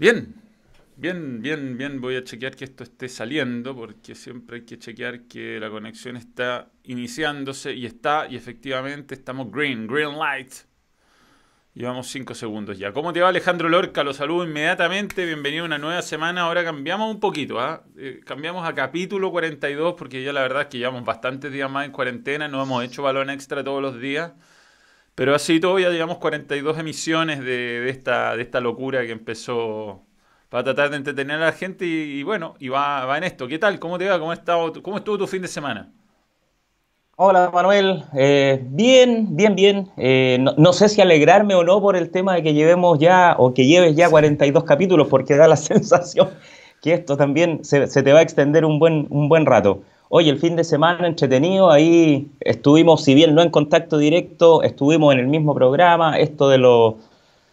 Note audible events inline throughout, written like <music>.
Bien, bien, bien, bien. Voy a chequear que esto esté saliendo porque siempre hay que chequear que la conexión está iniciándose y está, y efectivamente estamos green, green light. Llevamos 5 segundos ya. ¿Cómo te va Alejandro Lorca? Lo saludo inmediatamente. Bienvenido a una nueva semana. Ahora cambiamos un poquito, ¿ah? Eh, cambiamos a capítulo 42 porque ya la verdad es que llevamos bastantes días más en cuarentena. No hemos hecho balón extra todos los días. Pero así todo ya llevamos 42 emisiones de, esta, de esta locura que empezó para tratar de entretener a la gente y, bueno, y va, va, en esto. ¿Qué tal? ¿Cómo te va? ¿Cómo, cómo estuvo tu fin de semana? Hola Manuel, eh, bien, bien, bien. Eh, no, sé si alegrarme o no por el tema de que llevemos ya o que lleves ya 42 capítulos, porque da la <laughs> sensación que esto también se, te va a extender un buen, un buen rato. Hoy el fin de semana entretenido, ahí estuvimos, si bien no en contacto directo, estuvimos en el mismo programa. Esto de, lo,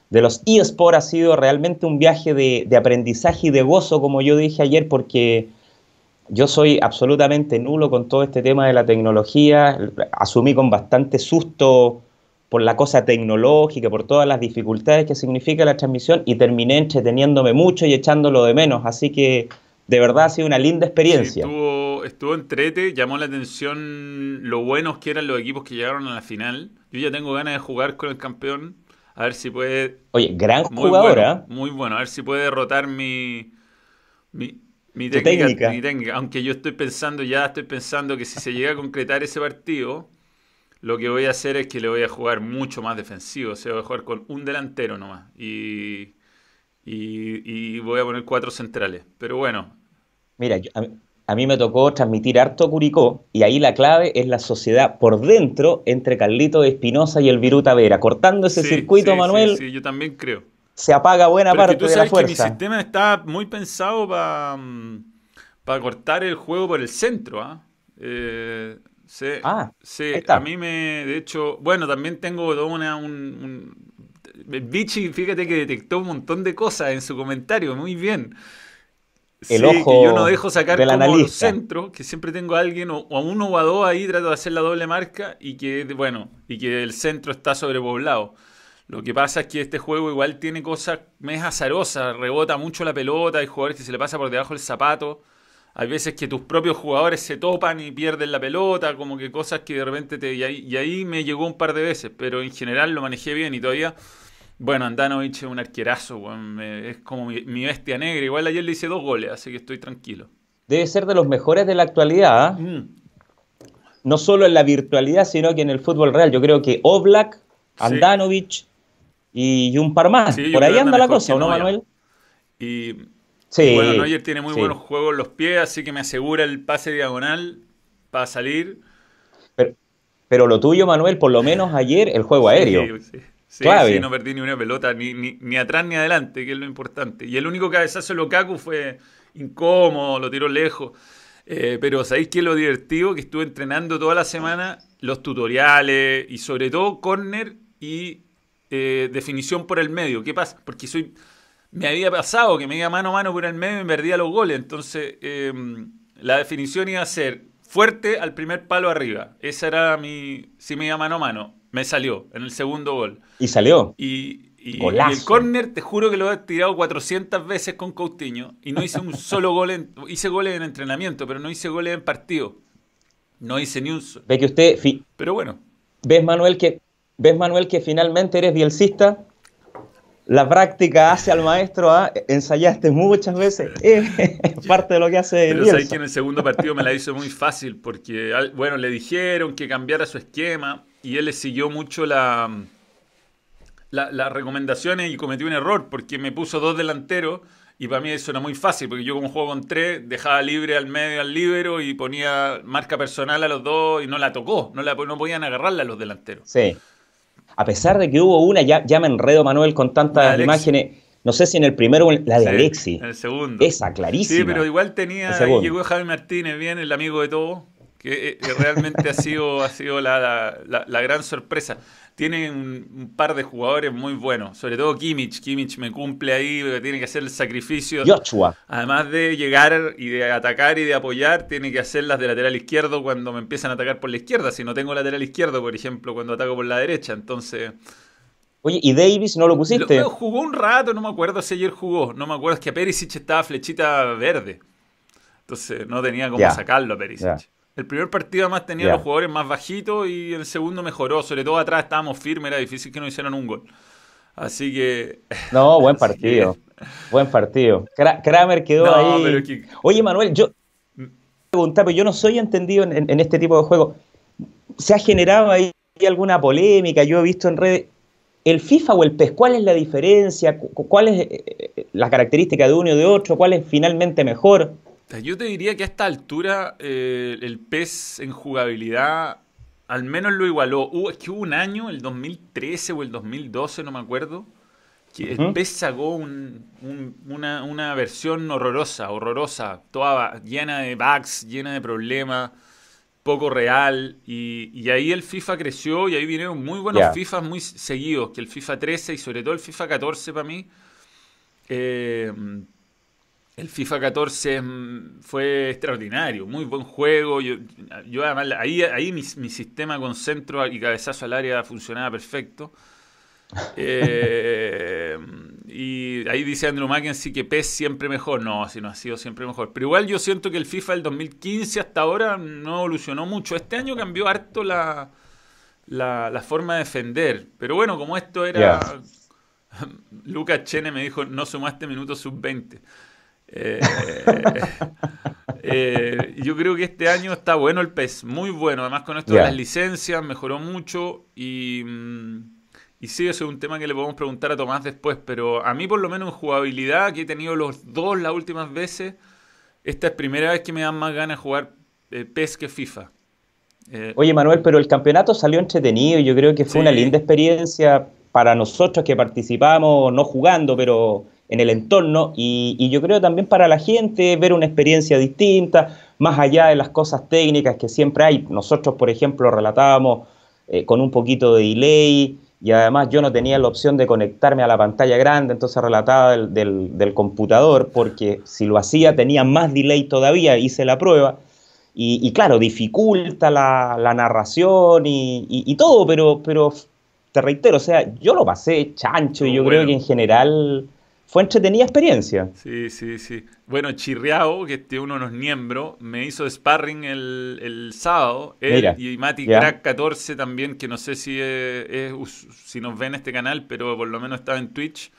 de los eSports ha sido realmente un viaje de, de aprendizaje y de gozo, como yo dije ayer, porque yo soy absolutamente nulo con todo este tema de la tecnología, asumí con bastante susto por la cosa tecnológica, por todas las dificultades que significa la transmisión y terminé entreteniéndome mucho y echándolo de menos, así que de verdad ha sido una linda experiencia. estuvo, estuvo entrete, llamó la atención lo buenos que eran los equipos que llegaron a la final. Yo ya tengo ganas de jugar con el campeón, a ver si puede... Oye, gran jugadora. muy bueno, a ver si puede derrotar mi, mi mi técnica, Mi técnica, aunque yo estoy pensando, ya estoy pensando que si se llega a concretar ese partido, lo que voy a hacer es que le voy a jugar mucho más defensivo. O sea, voy a jugar con un delantero nomás. Y, y, voy a poner cuatro centrales. Pero bueno. Mira, a, mí, me tocó transmitir harto Curicó y ahí la clave es la sociedad por dentro entre Carlito Espinosa y el Viruta Vera. Cortando ese circuito, Manuel. Sí, yo también creo se apaga buena parte de la fuerza. Que mi sistema está muy pensado para mm, cortar el juego por el centro. ¿ah? Eh, ah, sí, a mí me, de hecho, bueno, también tengo una, un, Bichi, fíjate que detectó un montón de cosas en su comentario, muy bien. El ojo que yo no dejo sacar como los centros, que siempre tengo a alguien, o a uno o a dos ahí, trato de hacer la doble marca, y que, bueno, y que el centro está sobrepoblado. Lo que pasa es que este juego igual tiene cosas más azarosas, rebota mucho la pelota, hay jugadores que se le pasa por debajo del zapato, hay veces que tus propios jugadores se topan y pierden la pelota, como que cosas que de repente te... Y ahí, me llegó un par de veces, pero en general lo manejé bien y todavía... Bueno, Andanovic es un arquerazo, es como mi, bestia negra. Igual ayer le hice dos goles, así que estoy tranquilo. Debe ser de los mejores de la actualidad. ¿ah? Mm. No solo en la virtualidad, sino que en el fútbol real. Yo creo que Oblak, Andanovic, y, un par más. Por ahí anda la cosa, ¿no, Manuel? Y, sí, bueno, Neuer tiene muy buenos juegos en los pies, así que me asegura el pase diagonal para salir. Pero, lo tuyo, Manuel, por lo menos ayer, el juego aéreo. Sí, sí, no perdí ni una pelota, ni, ni, atrás ni adelante, que es lo importante. Y el único cabezazo de Lukaku fue incómodo, lo tiró lejos. Eh, pero ¿sabéis qué es lo divertido? Que estuve entrenando toda la semana los tutoriales y sobre todo corner y eh, definición por el medio. ¿Qué pasa? Porque soy me había pasado que me iba mano a mano por el medio y me perdía los goles. Entonces, em, la definición iba a ser fuerte al primer palo arriba. Esa era mi. Si me iba mano a mano. Me salió en el segundo gol. ¿Y salió? Y, el córner, te juro que lo he tirado 400 veces con Coutinho. Y no hice un <laughs> solo gol. En, hice goles en entrenamiento, pero no hice goles en partido. No hice ni un solo. Ve que usted. Pero bueno. ¿Ves, Manuel, que ¿Ves, Manuel, que finalmente eres bielcista? La práctica hace al maestro, ¿ah? ensayaste muchas veces, <laughs> es parte de lo que hace Pero sabes que en el segundo partido me la hizo muy fácil, porque, bueno, le dijeron que cambiara su esquema y él le siguió mucho la, las recomendaciones y cometió un error, porque me puso dos delanteros y para mí eso era muy fácil, porque yo como juego con tres, dejaba libre al medio al libero y ponía marca personal a los dos y no la tocó, no, la, no podían agarrarla los delanteros. Sí a pesar de que hubo una, ya, ya me enredo Manuel con tantas imágenes, no sé si en el primero o en la de Alexi. En el segundo. Esa, clarísima. Sí, pero igual tenía, llegó Javi Martínez bien, el amigo de todo, que, eh, realmente ha sido, ha sido la, la gran sorpresa tiene un, par de jugadores muy buenos, sobre todo Kimmich. Kimmich me cumple ahí, tiene que hacer el sacrificio. Joshua. Además de llegar y de atacar y de apoyar, tiene que hacer las de lateral izquierdo cuando me empiezan a atacar por la izquierda. Si no tengo lateral izquierdo, por ejemplo, cuando ataco por la derecha. Entonces. Oye, ¿y Davis no lo pusiste? jugó un rato, no me acuerdo si ayer jugó. No me acuerdo, es que a Perisic estaba flechita verde. Entonces no tenía cómo sacarlo a Perisic. El primer partido además tenía los jugadores más bajitos y el segundo mejoró. Sobre todo atrás estábamos firmes, era difícil que no hicieran un gol. Así que. <laughs> No, buen partido. buen partido. Kramer quedó ahí. Oye, Manuel, yo. Preguntar, pero yo no soy entendido en, este tipo de juego. ¿Se ha generado ahí alguna polémica? Yo he visto en redes. ¿El FIFA o el PES? ¿Cuál es la diferencia? ¿Cuál es eh, eh, la característica de uno y de otro? ¿Cuál es finalmente mejor? Yo te diría que a esta altura eh, el PES en jugabilidad al menos lo igualó. Hubo, es que hubo un año, el 2013 o el 2012, no me acuerdo, que el PES sacó una, una, versión horrorosa, horrorosa, toda llena de bugs, llena de problemas, poco real. Y, ahí el FIFA creció y ahí vinieron muy buenos FIFA muy seguidos, que el FIFA 13 y sobre todo el FIFA 14 para mí. Eh, el FIFA 14 fue extraordinario, muy buen juego. Yo, yo además, ahí, ahí mi, sistema con centro y cabezazo al área funcionaba perfecto. <laughs> Eh, y ahí dice Andrew Mackenzie que PES siempre mejor. No, si no ha sido siempre mejor. Pero igual yo siento que el FIFA del 2015 hasta ahora no evolucionó mucho. Este año cambió harto la, la, forma de defender. Pero bueno, como esto era. <laughs> Lucas Chene me dijo: no sumaste minutos sub-20. Eh, <laughs> eh, yo creo que este año está bueno el PES, muy bueno. Además, con esto de las licencias mejoró mucho y, mm, y sí, eso es un tema que le podemos preguntar a Tomás después. Pero a mí, por lo menos en jugabilidad, que he tenido los dos las últimas veces, esta es primera vez que me dan más ganas de jugar eh, PES que FIFA. Oye, Manuel, pero el campeonato salió entretenido. y Yo creo que fue una linda experiencia para nosotros que participamos, no jugando, pero en el entorno y, yo creo también para la gente ver una experiencia distinta, más allá de las cosas técnicas que siempre hay. Nosotros, por ejemplo, relatábamos eh, con un poquito de delay y además yo no tenía la opción de conectarme a la pantalla grande, entonces relataba del, computador porque si lo hacía tenía más delay todavía, hice la prueba. Y, claro, dificulta la, narración y, todo, pero, pero te reitero, o sea, yo lo pasé chancho y yo creo que en general fue entretenida experiencia. Sí, sí, sí. Bueno, Chirriao, que es uno de los miembros, me hizo sparring el, el sábado. Él y Mati Crack 14 también, que no sé si, es, si nos ven este canal, pero por lo menos estaba en Twitch.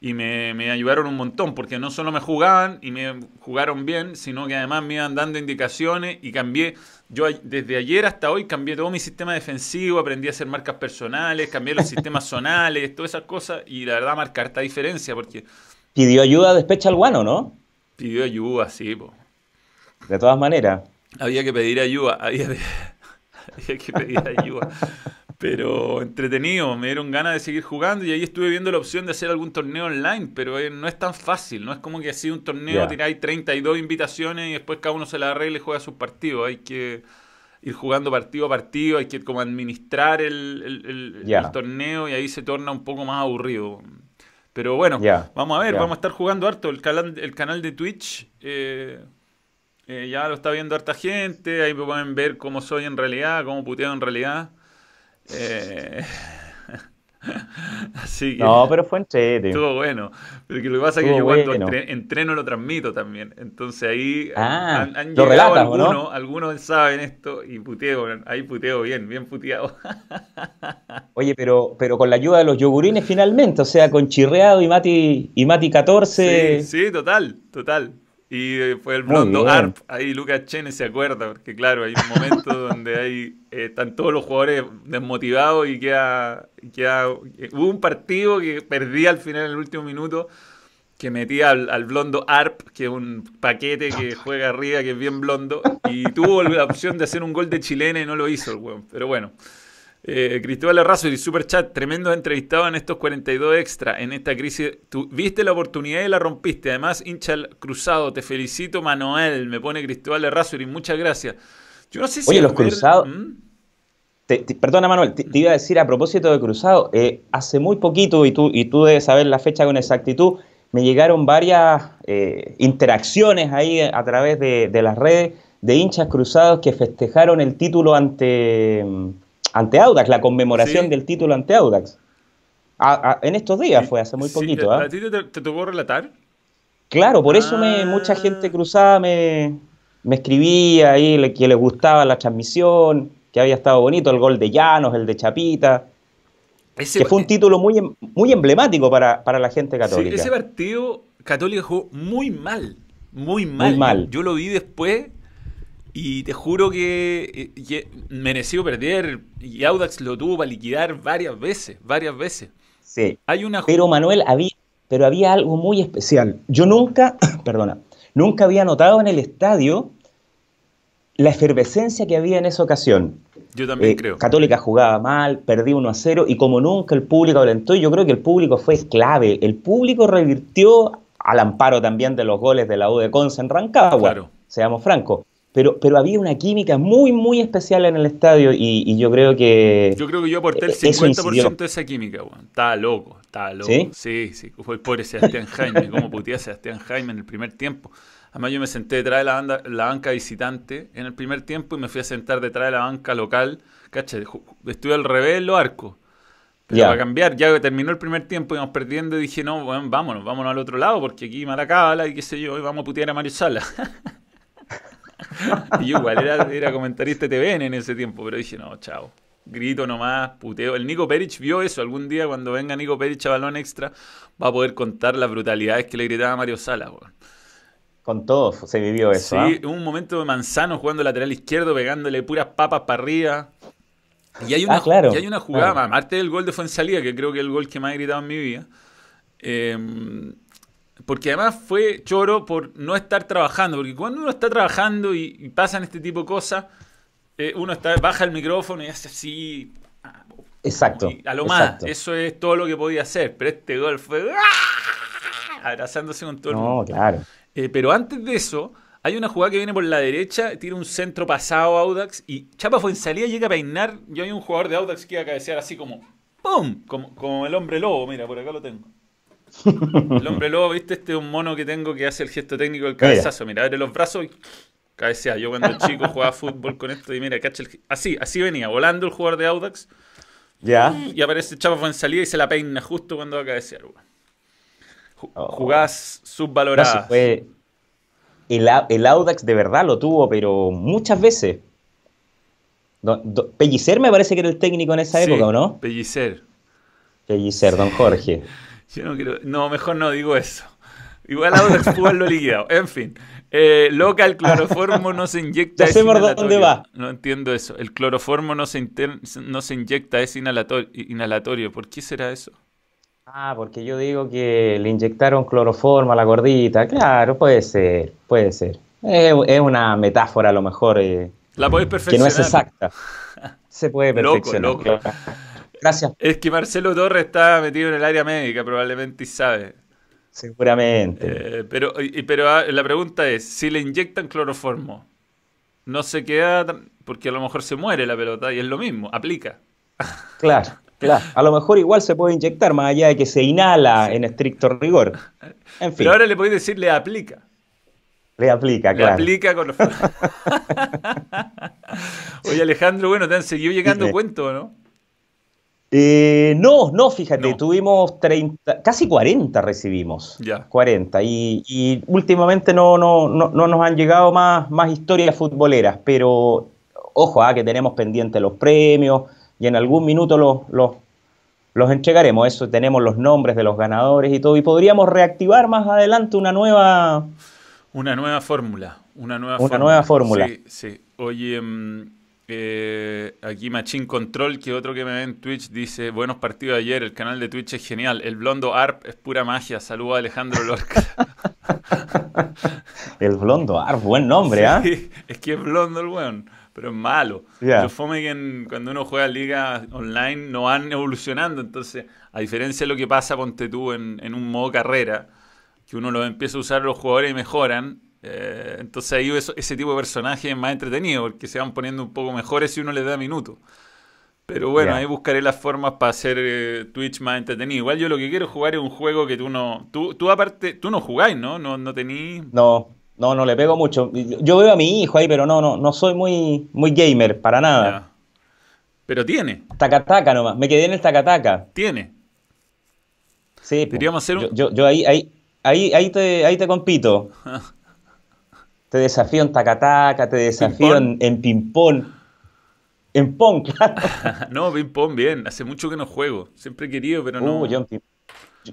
Y me, me, ayudaron un montón, porque no solo me jugaban y me jugaron bien, sino que además me iban dando indicaciones y cambié yo desde ayer hasta hoy cambié todo mi sistema defensivo, aprendí a hacer marcas personales, cambié los sistemas <laughs> zonales, todas esas cosas, y la verdad marcar esta diferencia porque... Pidió ayuda de Special One, ¿no? Pidió ayuda, sí. Po. De todas maneras. Había que pedir ayuda, había, <laughs> había que pedir ayuda. Pero entretenido, me dieron ganas de seguir jugando y ahí estuve viendo la opción de hacer algún torneo online, pero eh, no es tan fácil, no es como que así un torneo, tiráis 32 invitaciones y después cada uno se la arregla y juega sus partidos, hay que ir jugando partido a partido, hay que como administrar el, torneo y ahí se torna un poco más aburrido. Pero bueno, vamos a ver, vamos a estar jugando harto, el canal, el canal de Twitch... Eh, eh, ya lo está viendo harta gente, ahí pueden ver cómo soy en realidad, cómo puteo en realidad. Eh... <laughs> Así que, no, pero fue entrete. Estuvo bueno. Pero que lo que pasa es que yo cuando entreno lo transmito también. Entonces ahí ah, han, llegado algunos, algunos saben esto y puteo, ahí puteo bien, bien puteado. <laughs> Oye, pero, pero con la ayuda de los yogurines finalmente, o sea, con Chirreado y Mati, y Mati 14. Sí, sí, total, total. Y eh, fue el blondo ARP, ahí Lucas Chene se acuerda, porque claro, hay un momento <laughs> donde hay, eh, están todos los jugadores desmotivados y queda, queda, eh, hubo un partido que perdía al final en el último minuto, que metía al, blondo ARP, que es un paquete que juega arriba, que es bien blondo, y tuvo la opción de hacer un gol de chilena y no lo hizo el weón, pero bueno. Eh, Cristóbal Arrazo y Super Chat, tremendo entrevistado en estos 42 extra en esta crisis. Tú viste la oportunidad y la rompiste. Además, hincha cruzado, te felicito, Manuel. Me pone Cristóbal Arrazo y muchas gracias. Yo no sé si. Oye, los cruzados. ¿Mm? perdona, Manuel, te, iba a decir a propósito de cruzado, eh, hace muy poquito, y tú, y tú debes saber la fecha con exactitud, me llegaron varias eh, interacciones ahí a través de, de las redes de hinchas cruzados que festejaron el título ante ante Audax, la conmemoración del título ante Audax. en estos días fue, hace muy poquito. ¿A, ¿ah? ti te, tocó relatar? Claro, por eso me, mucha ah. gente cruzada me, me escribía ahí que les gustaba la transmisión, que había estado bonito el gol de Llanos, el de Chapita. que fue un título muy, muy emblemático para, la gente católica. ese partido católico jugó muy mal, muy mal. Muy mal. Yo, lo vi después y te juro que, eh, mereció perder y Audax lo tuvo para liquidar varias veces, varias veces. Sí. Hay una... Pero Manuel, había, pero había algo muy especial. Yo nunca, <coughs> perdona, nunca había notado en el estadio la efervescencia que había en esa ocasión. Yo también eh, creo. Católica jugaba mal, perdí 1 a 0 y como nunca el público alentó, yo creo que el público fue clave. El público revirtió al amparo también de los goles de la U de Conce en Rancagua, claro. seamos francos. Pero, pero había una química muy, muy especial en el estadio y, yo creo que... Yo creo que yo aporté el 50% de esa química, weón. Estaba loco, estaba loco. ¿Sí? Sí, sí. Fue el pobre Sebastián Jaime, cómo putía Sebastián Jaime en el primer tiempo. Además yo me senté detrás de la, banda, la banca visitante en el primer tiempo y me fui a sentar detrás de la banca local. Cacha, estuve al revés en los arcos. Pero para cambiar, ya que terminó el primer tiempo, íbamos perdiendo y dije, no, bueno, vámonos, vámonos al otro lado, porque aquí Maracabala y qué sé yo, hoy vamos a putear a Mario Sala. <laughs> <laughs> y yo igual era, era comentarista de TVN en ese tiempo, pero dije, no, chao. Grito nomás, puteo. El Nico Perich vio eso. Algún día, cuando venga Nico Perich a balón extra, va a poder contar las brutalidades que le gritaba Mario Sala. Con todo se vivió eso. Sí, ¿ah? un momento de Manzano jugando lateral izquierdo, pegándole puras papas para arriba. Y hay una, ah, y hay una jugada, más aparte del gol de Fuensalía, que creo que es el gol que más he gritado en mi vida. Em, porque además fue choro por no estar trabajando. Porque cuando uno está trabajando y, pasan este tipo de cosas, eh, uno está, baja el micrófono y hace así. Exacto. a lo más, eso es todo lo que podía hacer. Pero este gol fue. ¡ah! Abrazándose con todo el mundo. No, claro. Eh, pero antes de eso, hay una jugada que viene por la derecha, tira un centro pasado a Audax y Chapa fue en salida, llega a peinar. Yo hay un jugador de Audax que iba a cabecear así como ¡pum! Como, el hombre lobo, mira, por acá lo tengo. <laughs> El hombre lobo, ¿viste? Este es un mono que tengo que hace el gesto técnico del cabezazo. Mira, abre los brazos y cabecea. Yo cuando <laughs> chico jugaba fútbol con esto y mira, cacha el... Así, así venía, volando el jugador de Audax. Ya. Y aparece Chapa fue en salida y se la peina justo cuando va a cabecear. Oh. Jugás subvaloradas. el, el, Audax de verdad lo tuvo, pero muchas veces. Pellicer me parece que era el técnico en esa época, ¿o no? Pellicer. Pellicer, don Jorge. Yo no quiero. No, mejor no digo eso. Igual pudo haberlo liquidado. En fin. Eh, loca, el cloroformo no se inyecta. <laughs> Ya sé por dónde va. No entiendo eso. El cloroformo no se, no se inyecta, es inhalatorio. ¿Por qué será eso? Ah, porque yo digo que le inyectaron cloroformo a la gordita. Claro, puede ser, puede ser. Es, una metáfora a lo mejor. Eh, la podés perfeccionar. Que no es exacta. <laughs> Se puede perfeccionar. Loco, loco. Gracias. Es que Marcelo Torres está metido en el área médica, probablemente y sabe. Seguramente. Eh, pero, pero ah, la pregunta es, si le inyectan cloroformo, no se queda, porque a lo mejor se muere la pelota y es lo mismo, aplica. <laughs> Claro. Claro, a lo mejor igual se puede inyectar, más allá de que se inhala en estricto rigor. En fin. Pero ahora le podéis decir le aplica. Le aplica, claro. Le aplica con los... <laughs> Oye, Alejandro, bueno, te han seguido llegando cuentos, ¿no? Eh, no, no, fíjate, tuvimos 30, casi 40 recibimos. Ya. 40. Y, últimamente no, no, no, nos han llegado más, más historias futboleras, pero ojo, ah, que tenemos pendientes los premios y en algún minuto los, los, entregaremos. Eso tenemos los nombres de los ganadores y todo. Y podríamos reactivar más adelante una nueva. Una nueva fórmula. Una nueva una Nueva fórmula. Sí, sí. Oye, mm, eh, aquí Machine Control, que otro que me ve en Twitch, dice: Buenos partidos de ayer. El canal de Twitch es genial. El blondo ARP es pura magia. Saludos a Alejandro Lorca. <laughs> el blondo ARP, buen nombre, ¿ah? Es que es blondo el weón pero es malo. Los fome que cuando uno juega ligas online no van evolucionando. Entonces, a diferencia de lo que pasa, ponte tú en, un modo carrera, que uno lo empieza a usar los jugadores y mejoran. Eh, entonces ahí ese tipo de personajes es más entretenido porque se van poniendo un poco mejores si uno les da minutos. Pero bueno, ahí buscaré las formas para hacer eh, Twitch más entretenido. Igual yo lo que quiero jugar es un juego que tú no. Tú, tú aparte, tú no jugáis, ¿no? No, no tenís. No, no, no le pego mucho. Yo veo a mi hijo ahí, pero no, no, no soy muy, muy gamer, para nada. Pero tiene. Tacataca nomás. Me quedé en el tacataca. Tiene. Sí, hacer un... yo, yo, ahí, ahí, ahí, ahí, te, ahí te compito. <laughs> te desafío en tacataca, te desafío en, ping-pong. En pong, <laughs> claro. <laughs> no, ping-pong, bien. Hace mucho que no juego. Siempre he querido, pero no. Uh,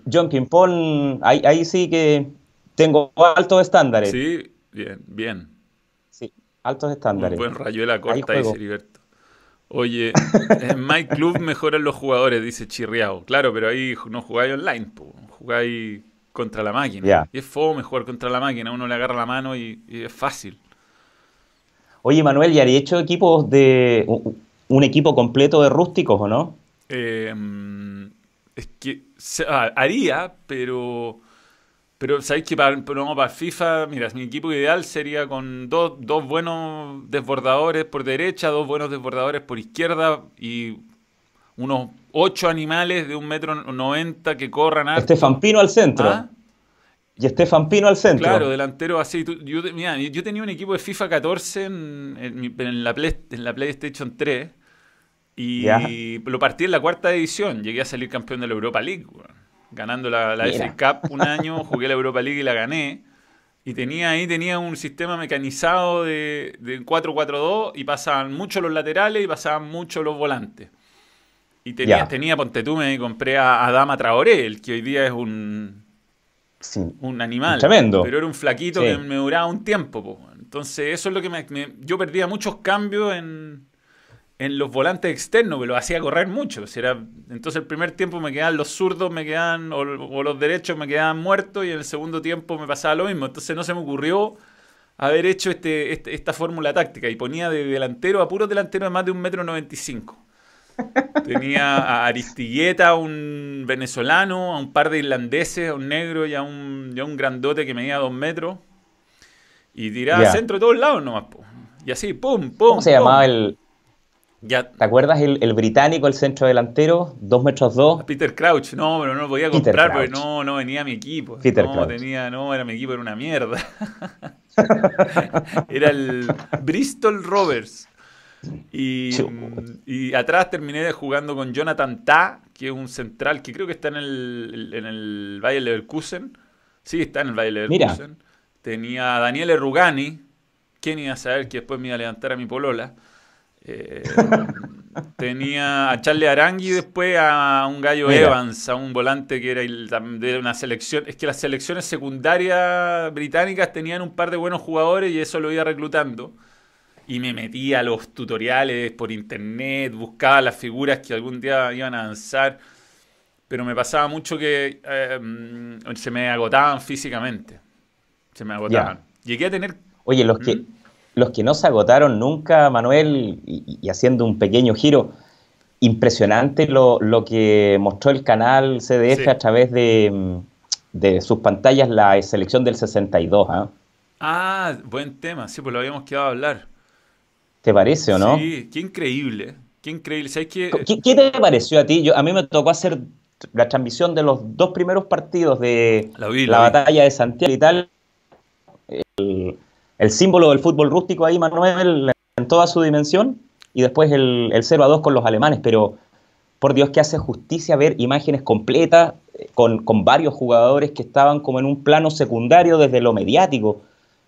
yo en ping-pong, ahí, ahí sí que tengo altos estándares. Sí, bien, bien. Sí, altos estándares. Un buen rayuela corta, dice Heriberto. Oye, <laughs> en My Club mejoran los jugadores, dice Chirriao. Claro, pero ahí no jugáis online, jugáis contra la máquina. Y es fome jugar contra la máquina, uno le agarra la mano y, es fácil. Oye, Manuel, ¿y haría hecho equipos de. un, equipo completo de rústicos o no? Eh, es que ah, haría, pero pero sabéis que para, para FIFA, mira, mi equipo ideal sería con dos, dos buenos desbordadores por derecha, dos buenos desbordadores por izquierda y unos ocho animales de un metro noventa que corran a. Estefan Pino al centro. ¿Ah? Y Estefan Pino al centro. Claro, delantero así. Yo, yo tenía un equipo de FIFA 14 en, en, la, en la PlayStation 3 y lo partí en la cuarta edición. Llegué a salir campeón de la Europa League ganando la, la FA Cup un año, <laughs> jugué la Europa League y la gané. Y tenía ahí tenía un sistema mecanizado de, de 4-4-2 y pasaban mucho los laterales y pasaban mucho los volantes. Y tenía, tenía ponte tú, me compré a Adama Traoré, el que hoy día es un, un animal. Tremendo. Pero era un flaquito que me duraba un tiempo. Entonces, eso es lo que me, Yo perdía muchos cambios en, en los volantes externos, me lo hacía correr mucho. era, entonces el primer tiempo me quedaban los zurdos, me quedaban, o, los derechos me quedaban muertos y en el segundo tiempo me pasaba lo mismo. Entonces no se me ocurrió haber hecho este, este esta fórmula táctica y ponía de delantero a puro delantero de más de un metro noventa y cinco. Tenía a Aristigueta, un venezolano, a un par de irlandeses, a un negro y a un, un grandote que medía dos metros. Y tiraba centro de todos lados nomás. Y así, pum, pum. ¿Cómo se llamaba el, ¿Te acuerdas el, británico, el centro delantero? Dos metros dos. Peter Crouch, no, pero no lo podía comprar porque no, no venía mi equipo. Peter no, tenía, no, era mi equipo, era una mierda. <laughs> era el Bristol Rovers. Y, y, atrás terminé jugando con Jonathan Ta, que es un central que creo que está en el, en el Valle Leverkusen. Sí, está en el Valle Leverkusen. Tenía a Daniele Rugani. ¿Quién iba a saber que después me iba a levantar a mi polola? Eh, <laughs> tenía a Charlie Arangui después a un gallo Evans, a un volante que era de una selección. Es que las selecciones secundarias británicas tenían un par de buenos jugadores y eso lo iba reclutando. Y me metía a los tutoriales por internet, buscaba las figuras que algún día iban a avanzar. Pero me pasaba mucho que eh, se me agotaban físicamente. Se me agotaban. Llegué a tener. Oye, los que, ¿Mm? los que no se agotaron nunca, Manuel, y, haciendo un pequeño giro, impresionante lo, que mostró el canal CDF a través de, sus pantallas, la selección del 62. ¿ah? ah, buen tema, sí, pues lo habíamos quedado a hablar. ¿Te parece o no? Sí, qué increíble, qué increíble. qué, qué, te pareció a ti? Yo, a mí me tocó hacer la transmisión de los dos primeros partidos de la, batalla de Santiago y tal. El, el símbolo del fútbol rústico ahí, Manuel, en toda su dimensión, y después el, 0 a 2 con los alemanes, pero por Dios que hace justicia ver imágenes completas eh, con, varios jugadores que estaban como en un plano secundario desde lo mediático.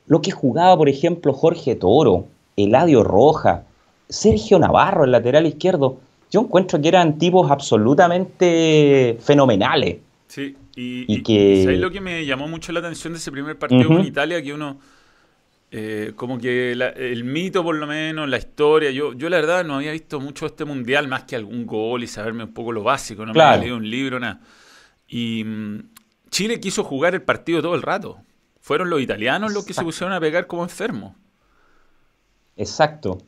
Lo que jugaba, por ejemplo, Jorge Toro, Eladio Roja, Sergio Navarro, el lateral izquierdo. Yo encuentro que eran tipos absolutamente fenomenales. Sí, y, que... lo que me llamó mucho la atención de ese primer partido con Italia? Que uno eh, como que el mito, por lo menos, la historia. Yo, yo, la verdad, no había visto mucho este mundial más que algún gol y saberme un poco lo básico. No me había leído un libro, nada. Y mm, Chile quiso jugar el partido todo el rato. Fueron los italianos los que se pusieron a pegar como enfermos. Exacto.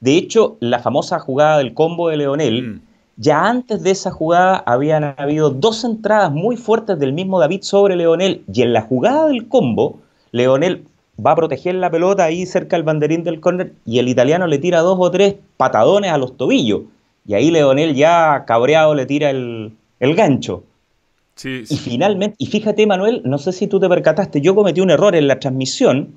De hecho, la famosa jugada del combo de Leonel, mm. ya antes de esa jugada habían habido dos entradas muy fuertes del mismo David sobre Leonel. Y en la jugada del combo, Leonel va a proteger la pelota ahí cerca del banderín del córner y el italiano le tira dos o tres patadones a los tobillos. Y ahí Leonel ya cabreado le tira el, gancho. Sí, Y finalmente, y fíjate Manuel, no sé si tú te percataste, yo cometí un error en la transmisión.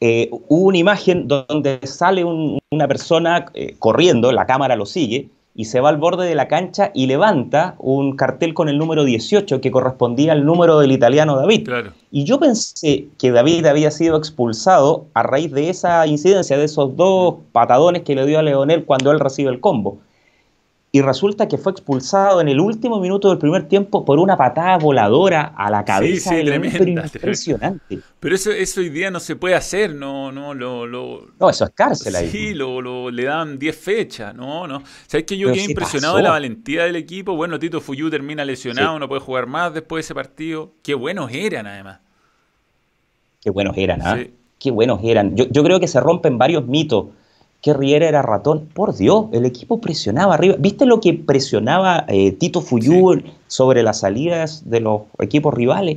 Eh, hubo una imagen donde sale una persona eh, corriendo, la cámara lo sigue, y se va al borde de la cancha y levanta un cartel con el número 18 que correspondía al número del italiano David. Y yo pensé que David había sido expulsado a raíz de esa incidencia, de esos dos patadones que le dio a Leonel cuando él recibe el combo y resulta que fue expulsado en el último minuto del primer tiempo por una patada voladora a la cabeza sí, sí, impresionante. Pero eso, eso hoy día no se puede hacer, no, no, lo, lo no, eso es cárcel ahí. Sí, lo, le dan 10 fechas, no, no. ¿Sabes que yo quedé impresionado de la valentía del equipo? Bueno, Tito Fuyú termina lesionado, no puede jugar más después de ese partido. Qué buenos eran, además. Qué buenos eran, ¿ah? Qué buenos eran. Yo, yo creo que se rompen varios mitos que Riera era ratón. Por Dios, el equipo presionaba arriba. ¿Viste lo que presionaba eh, Tito Fuyú sobre las salidas de los equipos rivales?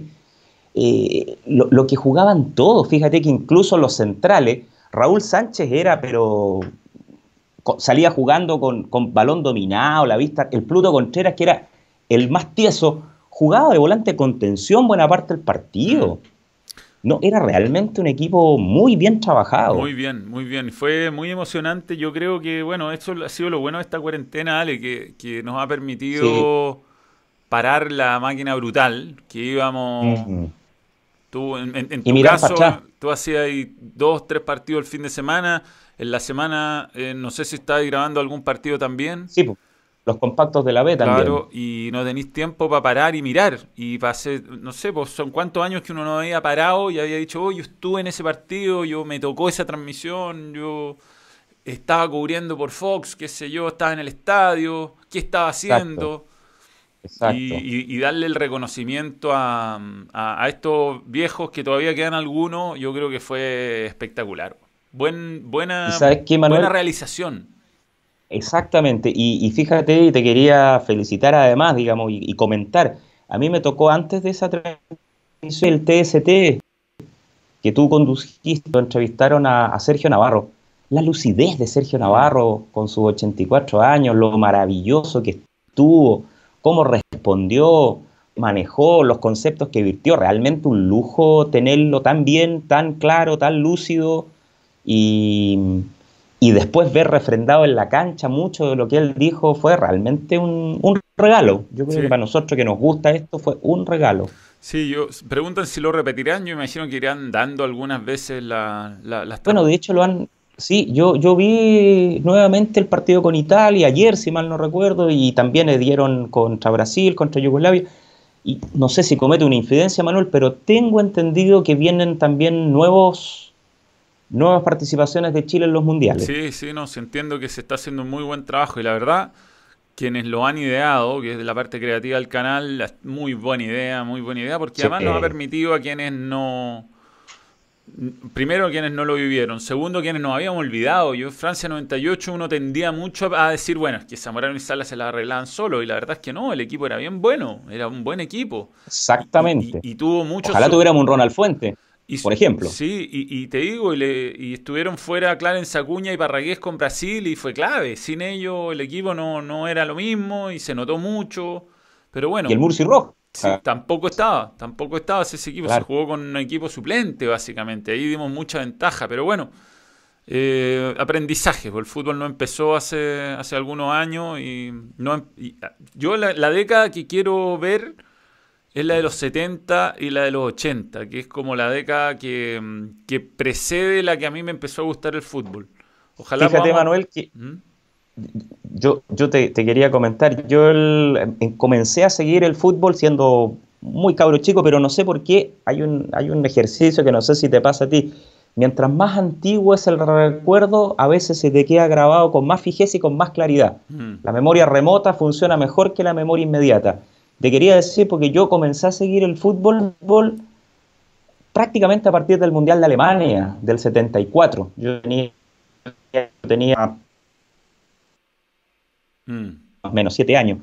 Eh, lo, que jugaban todos, fíjate que incluso los centrales, Raúl Sánchez era, pero salía jugando con, balón dominado, la vista, el Pluto Contreras, que era el más tieso, jugaba de volante con tensión buena parte del partido. Mm. No, era realmente un equipo muy bien trabajado. Muy bien, muy bien. Fue muy emocionante. Yo creo que, bueno, esto ha sido lo bueno de esta cuarentena, Ale, que, nos ha permitido parar la máquina brutal, que íbamos... Tú, en, tu caso, tú hacías dos, tres partidos el fin de semana. En la semana, eh, no sé si estabas grabando algún partido también. Sí, pues los compactos de la B también. Claro, y no tenéis tiempo para parar y mirar. Y pasé, no sé, pues son cuántos años que uno no había parado y había dicho, oh, yo estuve en ese partido, yo me tocó esa transmisión, yo estaba cubriendo por Fox, qué sé yo, estaba en el estadio, qué estaba haciendo. Exacto. Y, darle el reconocimiento a, a, estos viejos que todavía quedan algunos, yo creo que fue espectacular. Buen, buena, buena realización. Exactamente, y, fíjate, y te quería felicitar además, digamos, y, comentar, a mí me tocó antes de esa transmisión el TST que tú conduciste, lo entrevistaron a, Sergio Navarro. La lucidez de Sergio Navarro con sus 84 años, lo maravilloso que estuvo, cómo respondió, manejó los conceptos que virtió, realmente un lujo tenerlo tan bien, tan claro, tan lúcido y y después ver refrendado en la cancha mucho de lo que él dijo fue realmente un, regalo. Yo creo que para nosotros que nos gusta esto fue un regalo. Sí, yo preguntan si lo repetirán, yo imagino que irán dando algunas veces la, las... Bueno, de hecho lo han... Sí, yo, yo vi nuevamente el partido con Italia ayer, si mal no recuerdo, y también le dieron contra Brasil, contra Yugoslavia. Y no sé si comete una infidencia, Manuel, pero tengo entendido que vienen también nuevos nuevas participaciones de Chile en los mundiales. Sí, sí, no, entiendo que se está haciendo un muy buen trabajo y la verdad, quienes lo han ideado, que es de la parte creativa del canal, muy buena idea, muy buena idea, porque además nos ha permitido a quienes no... Primero, quienes no lo vivieron. Segundo, quienes nos habíamos olvidado. Yo, Francia 98, uno tendía mucho a decir, bueno, es que Zamorano y Sala se la arreglaban solo. Y la verdad es que no, el equipo era bien bueno. Era un buen equipo. Exactamente. Y, tuvo mucho. Ojalá tuviéramos un Ronald Fuente por ejemplo. Sí, y, te digo, y, estuvieron fuera Clarence Acuña y Parragués con Brasil y fue clave. Sin ellos el equipo no, no era lo mismo y se notó mucho. Pero bueno. Y el Murci Rock. Sí, tampoco estaba, tampoco estaba ese equipo. Se jugó con un equipo suplente, básicamente. Ahí dimos mucha ventaja, pero bueno. Eh, aprendizaje, porque el fútbol no empezó hace, hace algunos años y no yo la década que quiero ver es la de los 70 y la de los 80, que es como la década que, precede la que a mí me empezó a gustar el fútbol. Ojalá Fíjate, Manuel, que ¿Mm? yo, yo te, quería comentar, yo comencé a seguir el fútbol siendo muy cabro chico, pero no sé por qué hay un, hay un ejercicio que no sé si te pasa a ti. Mientras más antiguo es el recuerdo, a veces se te queda grabado con más fijeza y con más claridad. Mm. La memoria remota funciona mejor que la memoria inmediata. Te quería decir porque yo comencé a seguir el fútbol, prácticamente a partir del Mundial de Alemania, del 74. Yo tenía, tenía mm. más o menos siete años.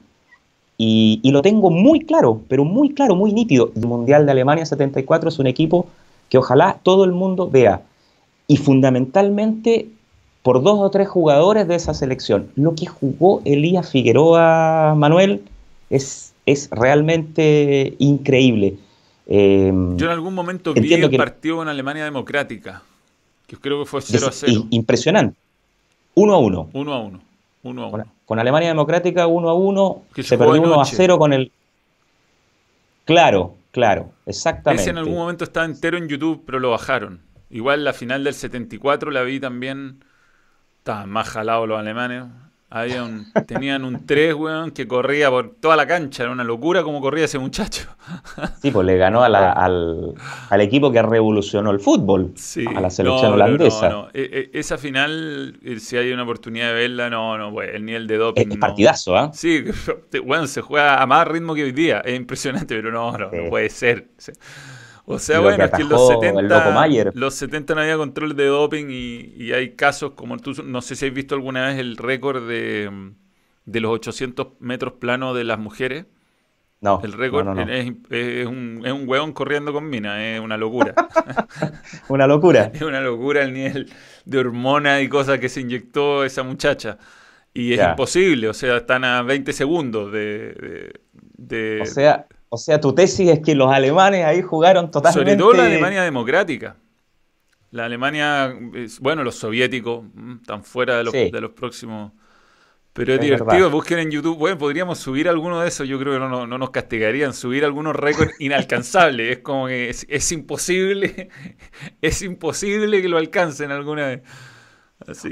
Y, lo tengo muy claro, pero muy claro, muy nítido. El Mundial de Alemania 74 es un equipo que ojalá todo el mundo vea. Y fundamentalmente por dos o tres jugadores de esa selección. Lo que jugó Elías Figueroa Manuel es es realmente increíble. Em, Yo en algún momento vi el partido en Alemania Democrática, que creo que fue 0 a 0. Impresionante. 1 a 1. 1 a 1. 1 a 1. con Alemania Democrática 1 a 1, se perdió 1 a 0 con el... Claro, claro, exactamente. Ese en algún momento estaba entero en YouTube, pero lo bajaron. Igual la final del 74 la vi también, estaban más jalados los alemanes. Había un, tenían un 3, weón, que corría por toda la cancha. Era una locura como corría ese muchacho. <laughs> Sí, pues le ganó al, al, equipo que revolucionó el fútbol, a la selección holandesa. No, no. E, e, esa final, eh, si hay una oportunidad de verla, no, no, pues, el nivel de doping. Es, partidazo, ¿ah? Sí, <laughs> bueno, se juega a más ritmo que hoy día. Es impresionante, pero no, no, no puede ser. O sea, bueno, es que en los 70, los 70 no había control de doping y, hay casos como tú, no sé si has visto alguna vez el récord de, los 800 metros planos de las mujeres. No. El récord Es, un, es un hueón corriendo con mina, es una locura. <laughs> una locura. <laughs> es una locura el nivel de hormonas y cosas que se inyectó esa muchacha. Y es imposible, o sea, están a 20 segundos de, de, o sea, o sea, tu tesis es que los alemanes ahí jugaron totalmente... Sobre todo la Alemania democrática. La Alemania, bueno, los soviéticos mm, están fuera de los, de los próximos... Pero es, divertido, busquen en YouTube, bueno, podríamos subir alguno de esos, yo creo que no, no, nos castigarían, subir algunos récords <laughs> inalcanzables, es como que es, imposible, <laughs> es imposible que lo alcancen alguna vez.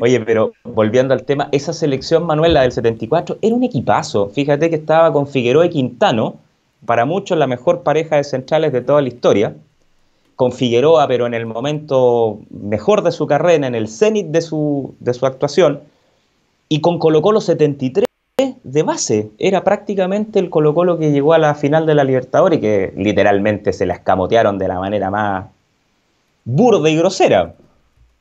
Oye, pero volviendo al tema, esa selección, Manuel, la del 74, era un equipazo, fíjate que estaba con Figueroa y Quintano, para muchos la mejor pareja de centrales de toda la historia, con Figueroa, pero en el momento mejor de su carrera, en el cenit de su, de su actuación, y con Colo Colo 73 de base. Era prácticamente el Colo Colo que llegó a la final de la Libertadores y que literalmente se la escamotearon de la manera más burda y grosera.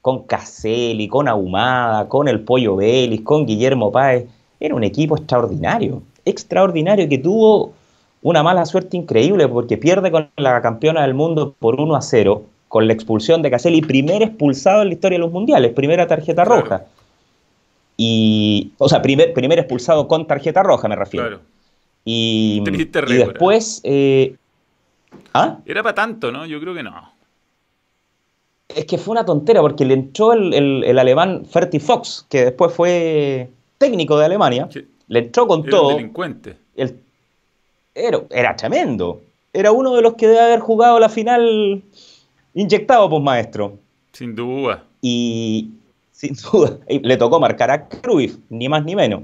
Con Caselli, con Ahumada, con el Pollo Vélez, con Guillermo Páez. Era un equipo extraordinario, extraordinario que tuvo una mala suerte increíble porque pierde con la campeona del mundo por 1 a 0 con la expulsión de Caselli, primer expulsado en la historia de los mundiales, primera tarjeta roja. Y, o sea, primer, primer expulsado con tarjeta roja, me refiero. Claro. Y, y después... Eh, ¿Ah? Era para tanto, ¿no? Yo creo que no. Es que fue una tontera porque le entró el, alemán Ferti Fox, que después fue técnico de Alemania. Le entró con todo. Un delincuente. El, era, tremendo. Era uno de los que debe haber jugado la final inyectado, pues maestro. Sin duda. Y sin duda, le tocó marcar a Cruyff, ni más ni menos.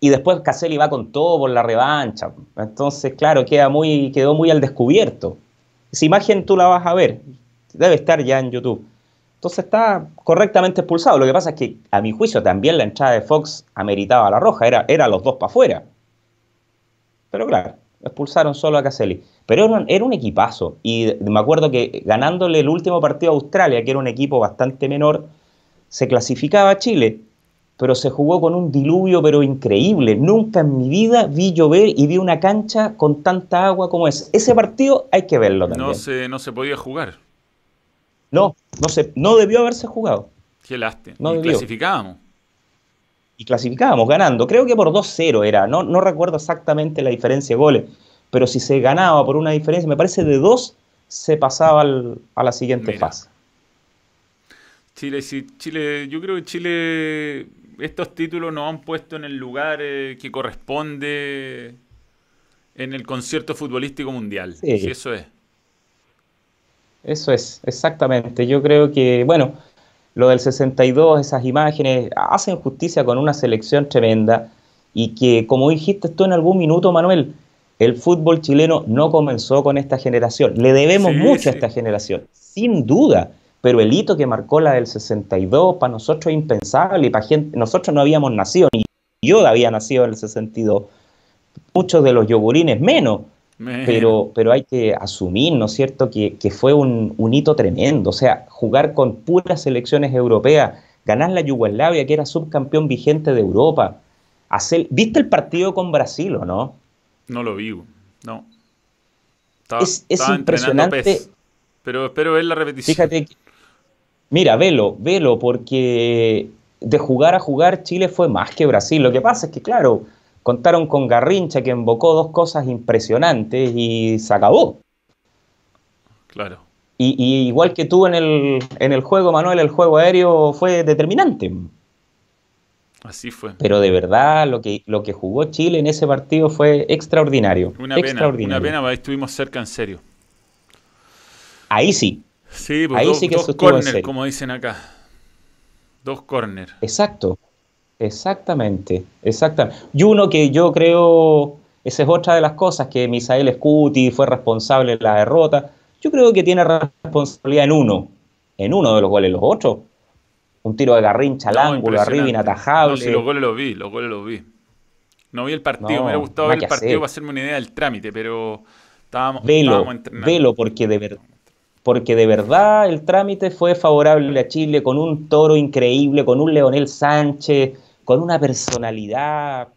Y después Caselli va con todo por la revancha. Entonces, claro, queda muy, quedó muy al descubierto. Esa imagen tú la vas a ver. Debe estar ya en YouTube. Entonces está correctamente expulsado. Lo que pasa es que, a mi juicio, también la entrada de Fox ameritaba la roja. Era, era los dos para afuera. Pero claro, expulsaron solo a Caselli. Pero era un, era un, equipazo. Y me acuerdo que ganándole el último partido a Australia, que era un equipo bastante menor, se clasificaba a Chile. Pero se jugó con un diluvio, pero increíble. Nunca en mi vida vi llover y vi una cancha con tanta agua como es. Ese partido hay que verlo también. No se, no se podía jugar. No, no, se, no debió haberse jugado. Qué lástima. No clasificábamos y clasificábamos ganando. Creo que por 2-0 era, no, no recuerdo exactamente la diferencia de goles, pero si se ganaba por una diferencia, me parece de 2, se pasaba a la siguiente fase. Chile, sí, Chile, yo creo que Chile, estos títulos nos han puesto en el lugar eh, que corresponde en el concierto futbolístico mundial. Sí. eso es. Eso es, exactamente. Yo creo que, bueno, lo del 62, esas imágenes, hacen justicia con una selección tremenda y que, como dijiste tú en algún minuto, Manuel, el fútbol chileno no comenzó con esta generación. Le debemos mucho a esta generación, sin duda, pero el hito que marcó la del 62 para nosotros es impensable y para gente, nosotros no habíamos nacido, ni yo había nacido en el 62, muchos de los yogurines menos. Pero, pero hay que asumir, ¿no es cierto?, que, fue un, hito tremendo. O sea, jugar con puras selecciones europeas, ganar la Yugoslavia, que era subcampeón vigente de Europa. Hacer, ¿Viste el partido con Brasil o no? No lo vi, no. es, impresionante. pero espero ver la repetición. Fíjate mira, velo, velo, porque de jugar a jugar Chile fue más que Brasil. Lo que pasa es que, claro, Contaron con Garrincha que invocó dos cosas impresionantes y se acabó. Claro. Y, igual que tú en el, en el juego, Manuel, el juego aéreo fue determinante. Así fue. Pero de verdad, lo que, lo que jugó Chile en ese partido fue extraordinario. Una extraordinario. pena, una pena, estuvimos cerca en serio. Ahí sí. Sí, pues Ahí dos, sí que dos corner, como dicen acá. Dos corner. Exacto. Exactamente. Exactamente. Y uno que yo creo, esa es otra de las cosas, que Misael Scuti fue responsable de la derrota. Yo creo que tiene responsabilidad en uno. En uno de los goles. Los otros un tiro de Garrincha al ángulo, arriba, inatajable. No, sí, los goles los vi, los goles los vi. No vi el partido, me hubiera gustado ver el partido para hacerme una idea del trámite, pero estábamos, velo, Velo, porque de, ver, porque de verdad el trámite fue favorable a Chile con un toro increíble, con un Leonel Sánchez, con una personalidad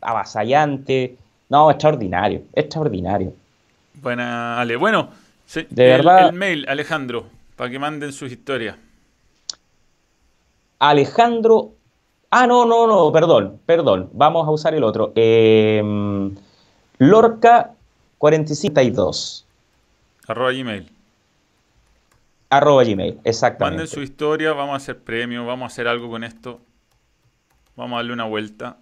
avasallante. No, extraordinario, extraordinario. Buena, Ale. Bueno, de verdad, el mail, Alejandro, para que manden sus historias. Alejandro. Ah, no, no, no, perdón, perdón. Vamos a usar el otro. Em, Lorca 45. Arroba Gmail. Arroba Gmail, exactamente. Manden su historia, vamos a hacer premio, vamos a hacer algo con esto. Vamos a darle una vuelta.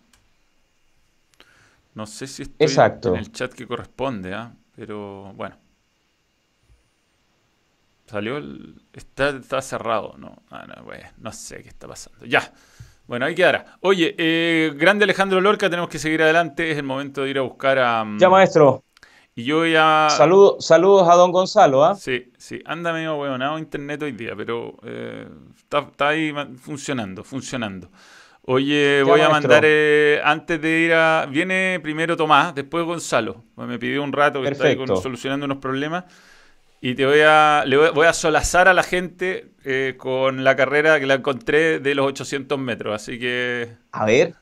No sé si estoy en el chat que corresponde, ¿ah? pero bueno. Salió el... Está, cerrado, ¿no? Ah, no, no sé qué está pasando. Ya. Bueno, ahí quedará. Oye, eh, grande Alejandro Lorca, tenemos que seguir adelante. Es el momento de ir a buscar a... Mm, ya, maestro. Y yo ya... Saludos, saludos a don Gonzalo, ¿ah? Sí, sí. Anda medio huevonado internet hoy día, pero eh, está, ahí funcionando, funcionando. Oye, voy a mandar, eh, antes de ir a... Viene primero Tomás, después Gonzalo. Me pidió un rato que está ahí solucionando unos problemas. Y te voy a, le voy, a solazar a la gente eh, con la carrera que la encontré de los 800 metros. Así que. A ver,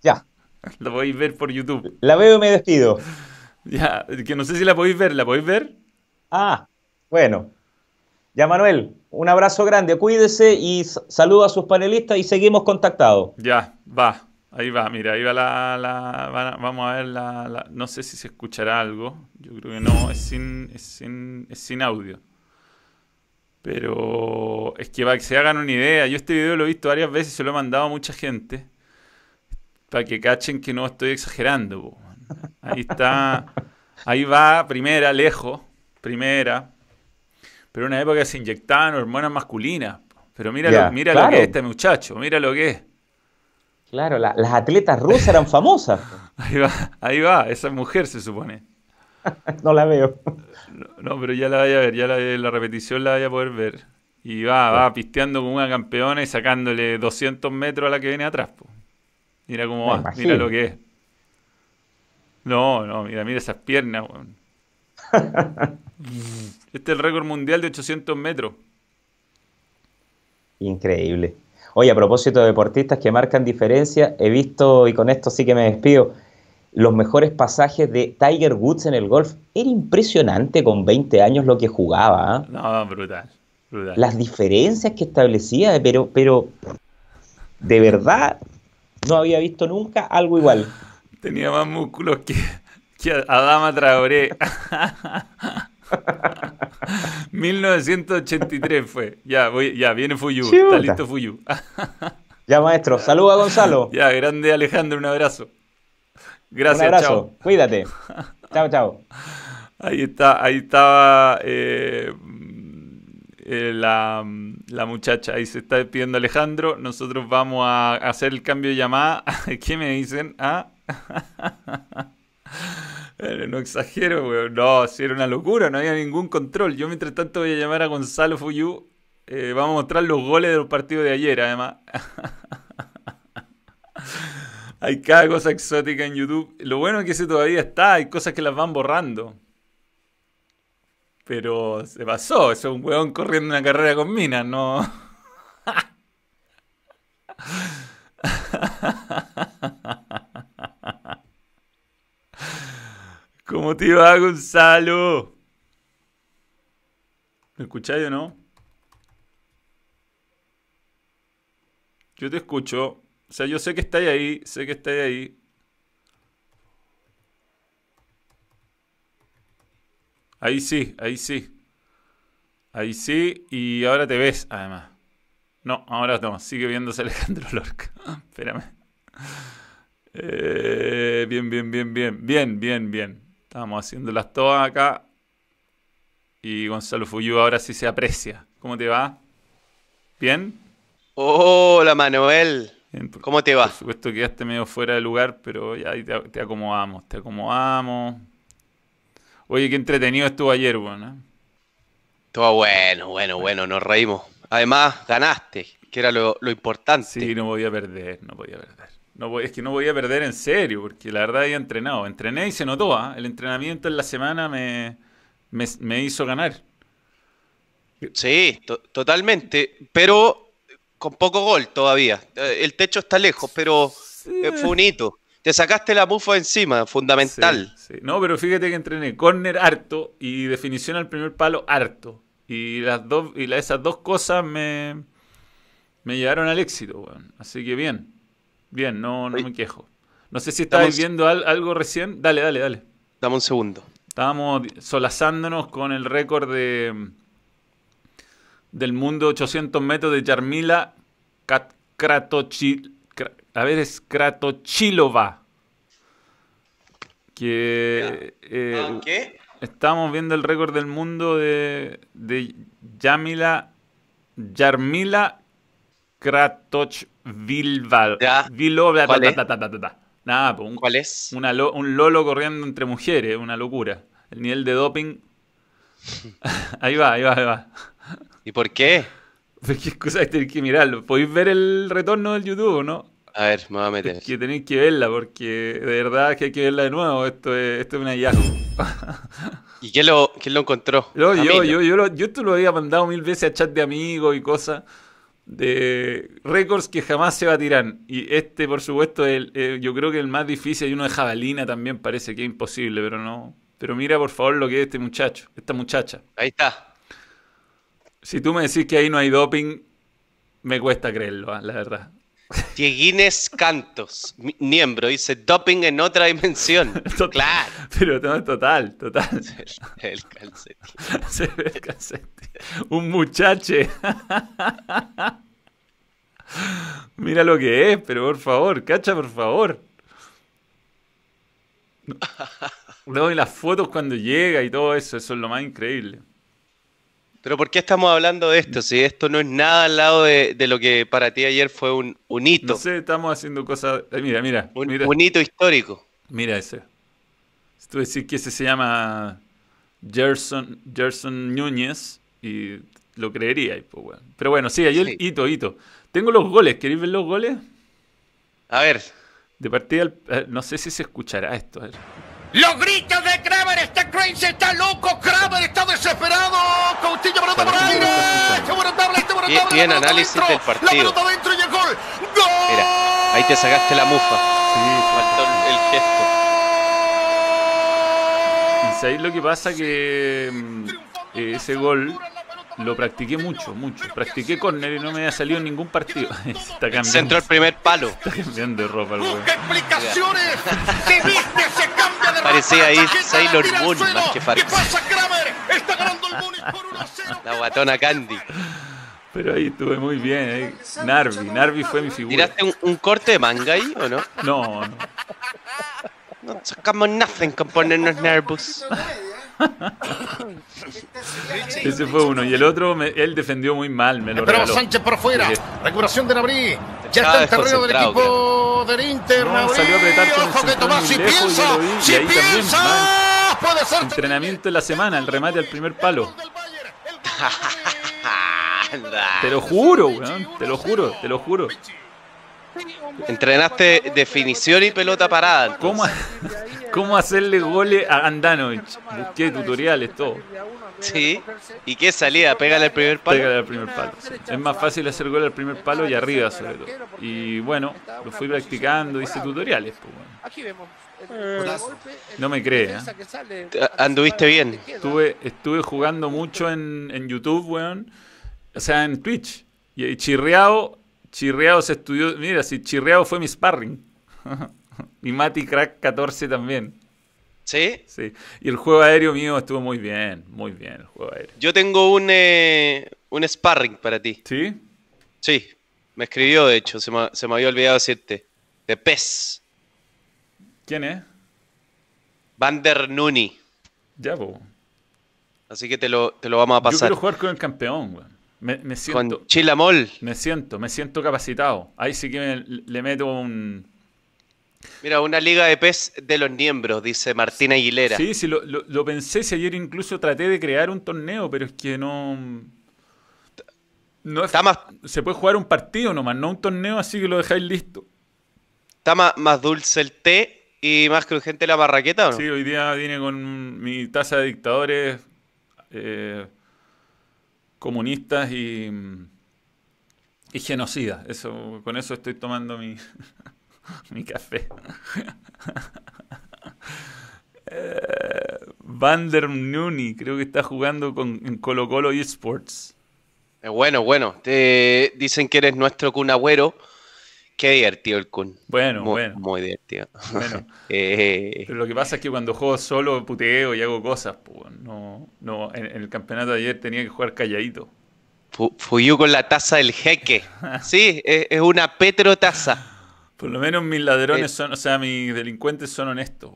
ya. <laughs> la podéis ver por YouTube. La veo y me despido. <laughs> Ya, que no sé si la podéis ver. ¿La podéis ver? Ah, bueno. Ya, Manuel, un abrazo grande. Cuídese y saludo a sus panelistas y seguimos contactados. Ya, va. Ahí va, mira, ahí va la, vamos a ver la, no sé si se escuchará algo, yo creo que no, es sin, es sin, es sin audio. Pero es que para que se hagan una idea, yo este video lo he visto varias veces se lo he mandado a mucha gente, para que cachen que no estoy exagerando. Ahí está, ahí va, primera, lejos, primera, pero en una época se inyectaban hormonas masculinas. Pero mira, lo, mira lo que es este muchacho, mira lo que es. Claro, las atletas rusas eran famosas. <laughs> Ahí va, ahí va, esa mujer se supone. <laughs> no la veo. No, pero ya la vaya a ver, ya la, repetición la vaya a poder ver. Y va, va pisteando como una campeona y sacándole 200 metros a la que viene atrás. Mira cómo va, mira lo que es. No, no, mira, mira esas piernas. <laughs> este es el récord mundial de 800 metros. Increíble. Oye, a propósito de deportistas que marcan diferencia, he visto, y con esto sí que me despido, los mejores pasajes de Tiger Woods en el golf. Era impresionante con 20 años lo que jugaba. ¿ah? No, brutal, brutal. Las diferencias que establecía, pero, pero de verdad no había visto nunca algo igual. Tenía más músculos que, que Adama Traoré. <laughs> 1983 fue. Ya, voy, ya viene Fuyu. Está listo Fuyu. <laughs> ya, maestro. Saluda a Gonzalo. <laughs> Ya, grande Alejandro, un abrazo. Gracias, un abrazo. Cuídate. <laughs> chao, chao. Ahí está, ahí estaba eh, eh, la, la, muchacha. Ahí se está despidiendo Alejandro. Nosotros vamos a hacer el cambio de llamada. ¿Qué me dicen? ¿Ah? <laughs> no exagero, weón. No, si era una locura, no había ningún control. Yo mientras tanto voy a llamar a Gonzalo Fuyu. Eh, vamos a mostrar los goles de los partidos de ayer, además. <laughs> hay cada cosa exótica en YouTube. Lo bueno es que ese todavía está, hay cosas que las van borrando. Pero se pasó, eso es un weón corriendo una carrera con minas, no. <laughs> ¿Cómo te va, Gonzalo? ¿Me escucháis o no? Yo te escucho. O sea, yo sé que estáis ahí, sé que estáis ahí. Ahí sí, ahí sí. Ahí sí, y ahora te ves, además. No, ahora no, sigue viéndose <laughs> Alejandro Lorca. Espérame. Eh, bien, bien, bien, bien. Bien, bien, bien. Estamos haciéndolas todas acá. Y Gonzalo Fuyú ahora sí se aprecia. ¿Cómo te va? ¿Bien? Hola Manuel. Bien, por- ¿Cómo te va? Por supuesto que quedaste medio fuera de lugar, pero ya ahí te, te acomodamos, te acomodamos. Oye, qué entretenido estuvo ayer, bueno. ¿eh? Todo bueno, bueno, bueno, nos reímos. Además, ganaste, que era lo, lo importante. Sí, no podía perder, no podía perder. No voy- es que no podía perder en serio, porque la verdad había entrenado. Entrené y se notó, ¿ah? El entrenamiento en la semana me, me, me hizo ganar. Sí, to- totalmente, pero con poco gol todavía. Eh, El techo está lejos, pero eh, fue un hito. Te sacaste la mufa encima, fundamental. Sí, sí. No, pero fíjate que entrené córner harto y definición al primer palo harto. Y las dos, y la- esas dos cosas me, me llevaron al éxito, weón. Así que bien. Bien, no, no Oye, me quejo. No sé si estabais viendo al- algo recién. Dale, dale, dale. Dame un segundo. Estábamos solazándonos con el récord de del mundo 800 metros de Yarmila Kat- Kratochi- Kra- a ver, es Kratochilova. Que eh, ¿Qué? estamos viendo el récord del mundo de, de Yamila Yarmila Kratochvilva. Ya. Vilova- ¿Cuál es? ta, ta, ta, ta, ta. Nada, pues, un, ¿Cuál es? una lo- un lolo corriendo entre mujeres, una locura. El nivel de doping. <laughs> ahí va, ahí va, ahí va. ¿Y por qué? Pero qué cosa tenéis que mirarlo. ¿Podéis ver el retorno del YouTube, no? A ver, me voy a meter. Es que tenéis que verla, porque de verdad que hay que verla de nuevo. Esto es, esto es un hallazgo. <laughs> ¿Y quién lo, quién lo encontró? Yo, yo, Camilo. yo, yo, lo- yo esto lo había mandado mil veces a chat de amigos y cosas de récords que jamás se batirán. Y este, por supuesto, el, eh, yo creo que el más difícil. Y uno de jabalina también parece que es imposible, pero no. Pero mira, por favor, lo que es este muchacho, esta muchacha. Ahí está. Si tú me decís que ahí no hay doping, me cuesta creerlo, ah, la verdad. Dieguines Cantos, mi- miembro, dice doping en otra dimensión. <laughs> Total. Claro. Pero no, total, total. <laughs> El calcetín. Se <laughs> ve el. Un muchache. Mira lo que es, pero por favor, cacha, por favor. No, y las fotos cuando llega y todo eso, eso es lo más increíble. Pero ¿por qué estamos hablando de esto? Si esto no es nada al lado de, de lo que para ti ayer fue un, un hito, No sé, estamos haciendo cosas. eh, Mira, mira, un, mira, un hito histórico. mira ese. Si tú decís que ese se llama Gerson, Gerson Núñez, y lo creería, pues, bueno. Pero bueno, sí, ayer Sí. hito, hito. Tengo los goles, ¿queréis ver los goles? A ver, De partida, al- eh, no sé si se escuchará esto. a ver. Los gritos de Kramer, está crazy, está loco, Kramer está desesperado, Coutinho pelota por aire, este bueno tabla, este bueno Bien- tabla, bien análisis dentro, del partido. La pelota dentro y el gol, ¡Gol! mira, ahí te sacaste la mufa. Faltó el, el gesto. Y sabéis lo que pasa que mm, eh, ese gol lo practiqué mucho, mucho. Practiqué córner y no me había salido en ningún partido. Está cambiando, Centro al primer palo. está cambiando de ropa el weón. Busca explicaciones, se viste, se cambia de Parecía ropa, ahí chaqueta, Sailor Moon más que Farfán. ¿Qué pasa Kramer? Está ganando el Múnich por 1 a 0. La guatona Candy. Pero ahí estuve muy bien. ahí. Narvi, Narvi fue mi figura. ¿Tiraste un, un corte de manga ahí o no? No, no. No sacamos nothing con ponernos nerviosos. Ese fue uno. Y el otro, me- él defendió muy mal, me lo regaló. Sánchez por fuera. Recuperación de Nabri. Ya está en terreno del equipo del Inter. No, Nabri. salió a apretar con el Ojo que central Tomás muy si lejos, piensa. vi, Si también, piensa. Puede ser. Entrenamiento de la semana, el remate al primer palo. <laughs> Te lo juro, weón. Te lo juro, te lo juro. Entrenaste definición y pelota parada. ¿Cómo, <laughs> cómo hacerle goles a Andanovic? Busqué tutoriales, todo. Sí. ¿Y qué salida? Pégale al primer palo. Pégale al primer palo. sí. Es más fácil hacer gol al primer palo y arriba, sobre todo. Y bueno, lo fui practicando, hice tutoriales. pues, bueno. Aquí vemos. No me cree, ¿eh? Anduviste bien. Estuve, estuve jugando mucho en, en YouTube, weón. O sea, en Twitch. Y, y Chirreado, Chirreado se estudió. Mira, si Chirreado fue mi sparring. <laughs> y Mati Crack 14 también. ¿Sí? Sí. Y el juego aéreo mío estuvo muy bien, muy bien el juego aéreo. Yo tengo un, eh, un sparring para ti. ¿Sí? Sí. Me escribió, de hecho, se me, se me había olvidado decirte. De PES. ¿Quién es? Van der Nuni. Ya, po. Así que te lo, te lo vamos a Yo pasar. quiero jugar con el campeón, weón. Me, me siento, Con Chilamol. me siento, me siento capacitado. Ahí sí que me- le meto un... Mira, una liga de PES de los miembros, dice Martín Aguilera. Sí, sí, lo, lo- lo pensé, si ayer incluso traté de crear un torneo, pero es que no... No es- Está más, se puede jugar un partido nomás, no un torneo, así que lo dejáis listo. está más, más dulce el té y más crujiente la barraqueta, ¿o no? Sí, hoy día vine con mi taza de dictadores eh, comunistas y, y genocidas. Eso, con eso estoy tomando mi, <laughs> <laughs> mi café. <laughs> Eh, Van der Nuni, creo que está jugando con, en Colo Colo eSports. Es bueno, bueno. Te dicen que eres nuestro Kun Agüero. Qué divertido el Kun. Bueno, muy, bueno. muy divertido. Bueno. <laughs> Eh, Pero lo que pasa es que cuando juego solo puteo y hago cosas. pues, no, no, en, en el campeonato de ayer tenía que jugar calladito. Fu- Fuyu con la taza del jeque. Sí, es, es una petrotaza. Por lo menos mis ladrones Eh. son, o sea, mis delincuentes son honestos.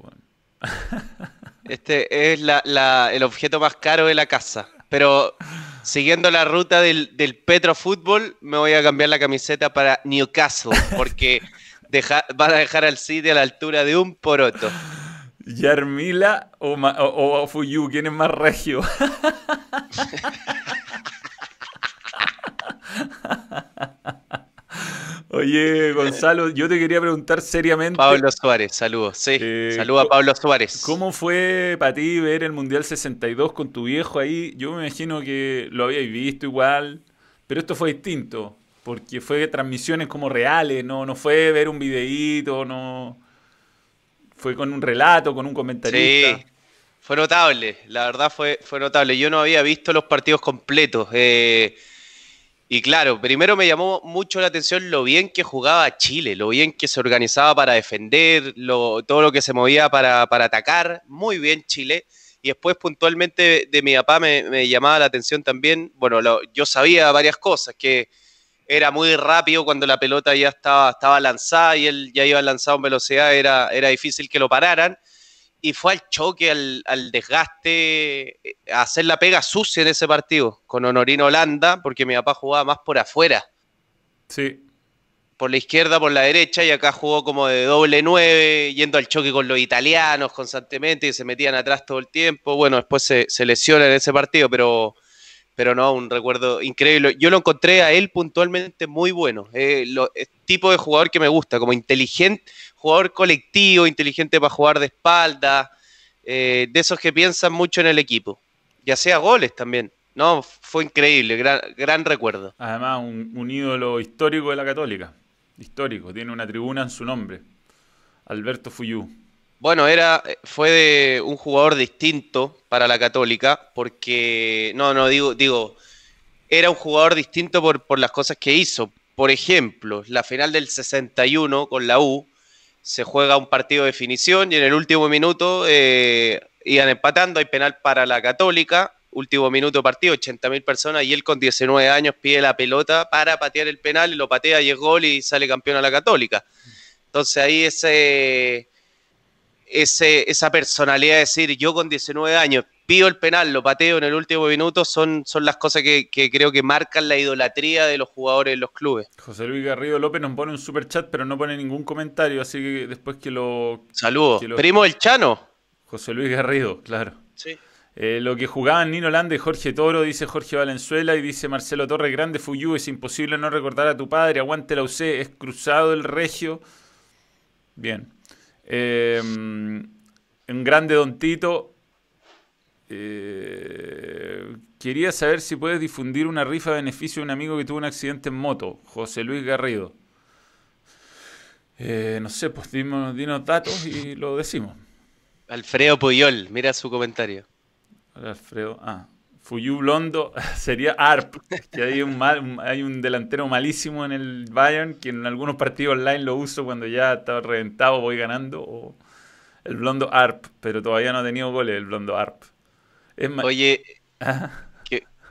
<laughs> Este es la- la- el objeto más caro de la casa. Pero siguiendo la ruta del, del Petro Fútbol, me voy a cambiar la camiseta para Newcastle. Porque deja- van a dejar al City a la altura de un poroto. Yarmila o, o, o Fuyu, ¿quién es más regio? <laughs> <laughs> Oye, Gonzalo, yo te quería preguntar seriamente. Pablo Suárez, saludos. Sí, Eh, saludos a Pablo Suárez. ¿Cómo fue para ti ver el Mundial 62 con tu viejo ahí? Yo me imagino que lo habíais visto igual, pero esto fue distinto, porque fue transmisiones como reales, no, no fue ver un videíto, no fue con un relato, con un comentarista. Sí, fue notable, la verdad fue, fue notable. Yo no había visto los partidos completos. eh, y claro, primero me llamó mucho la atención lo bien que jugaba Chile, lo bien que se organizaba para defender, lo- todo lo que se movía para, para atacar. Muy bien Chile. Y después puntualmente de, mi papá me, me llamaba la atención también, bueno, lo- yo sabía varias cosas, que era muy rápido cuando la pelota ya estaba, estaba lanzada y él ya iba lanzado en velocidad, era, era difícil que lo pararan. Y fue al choque, al, al desgaste, eh, a hacer la pega sucia en ese partido con Honorino Holanda, porque mi papá jugaba más por afuera, Sí, por la izquierda, por la derecha, y acá jugó como de doble nueve, yendo al choque con los italianos constantemente, y se metían atrás todo el tiempo. Bueno, después se, se lesiona en ese partido, pero, pero no, un recuerdo increíble. Yo lo encontré a él puntualmente muy bueno. Eh, lo- tipo de jugador que me gusta, como inteligente, jugador colectivo, inteligente para jugar de espalda, eh, de esos que piensan mucho en el equipo. Y hacía goles también. No, fue increíble, gran, gran recuerdo. además un, un ídolo histórico de la Católica, histórico, tiene una tribuna en su nombre, Alberto Fuyu. Bueno, era, fue de un jugador distinto para la Católica, porque, no, no, digo, digo, era un jugador distinto por, por las cosas que hizo. Por ejemplo, la final del 61 con la U, se juega un partido de definición y en el último minuto eh, iban empatando, hay penal para la Católica, último minuto de partido, 80.000 personas y él con 19 años pide la pelota para patear el penal y lo patea y es gol y sale campeón a la Católica. Entonces ahí ese, ese, esa personalidad de decir yo con 19 años pido el penal, lo pateo en el último minuto, son, son las cosas que, que creo que marcan la idolatría de los jugadores en los clubes. José Luis Garrido López nos pone un super chat, pero no pone ningún comentario, así que después que lo... Saludos. Lo- Primo del Chano. José Luis Garrido, claro. Sí. Eh, lo que jugaban Nino Landa y Jorge Toro, dice Jorge Valenzuela y dice Marcelo Torres, grande Fuyu, es imposible no recordar a tu padre, aguante la UC, es cruzado el regio. Bien. Eh, un grande Don Tito. Eh, quería saber si puedes difundir una rifa a beneficio de un amigo que tuvo un accidente en moto, José Luis Garrido. Eh, no sé, pues dinos, dinos datos y lo decimos. Alfredo Puyol, mira su comentario. Alfredo. Ah, Fuyu Blondo <laughs> sería ARP, que hay un, mal, un- hay un delantero malísimo en el Bayern, que en algunos partidos online lo uso cuando ya está reventado, voy ganando, o el Blondo ARP, pero todavía no ha tenido goles el Blondo ARP. Oye, Ah,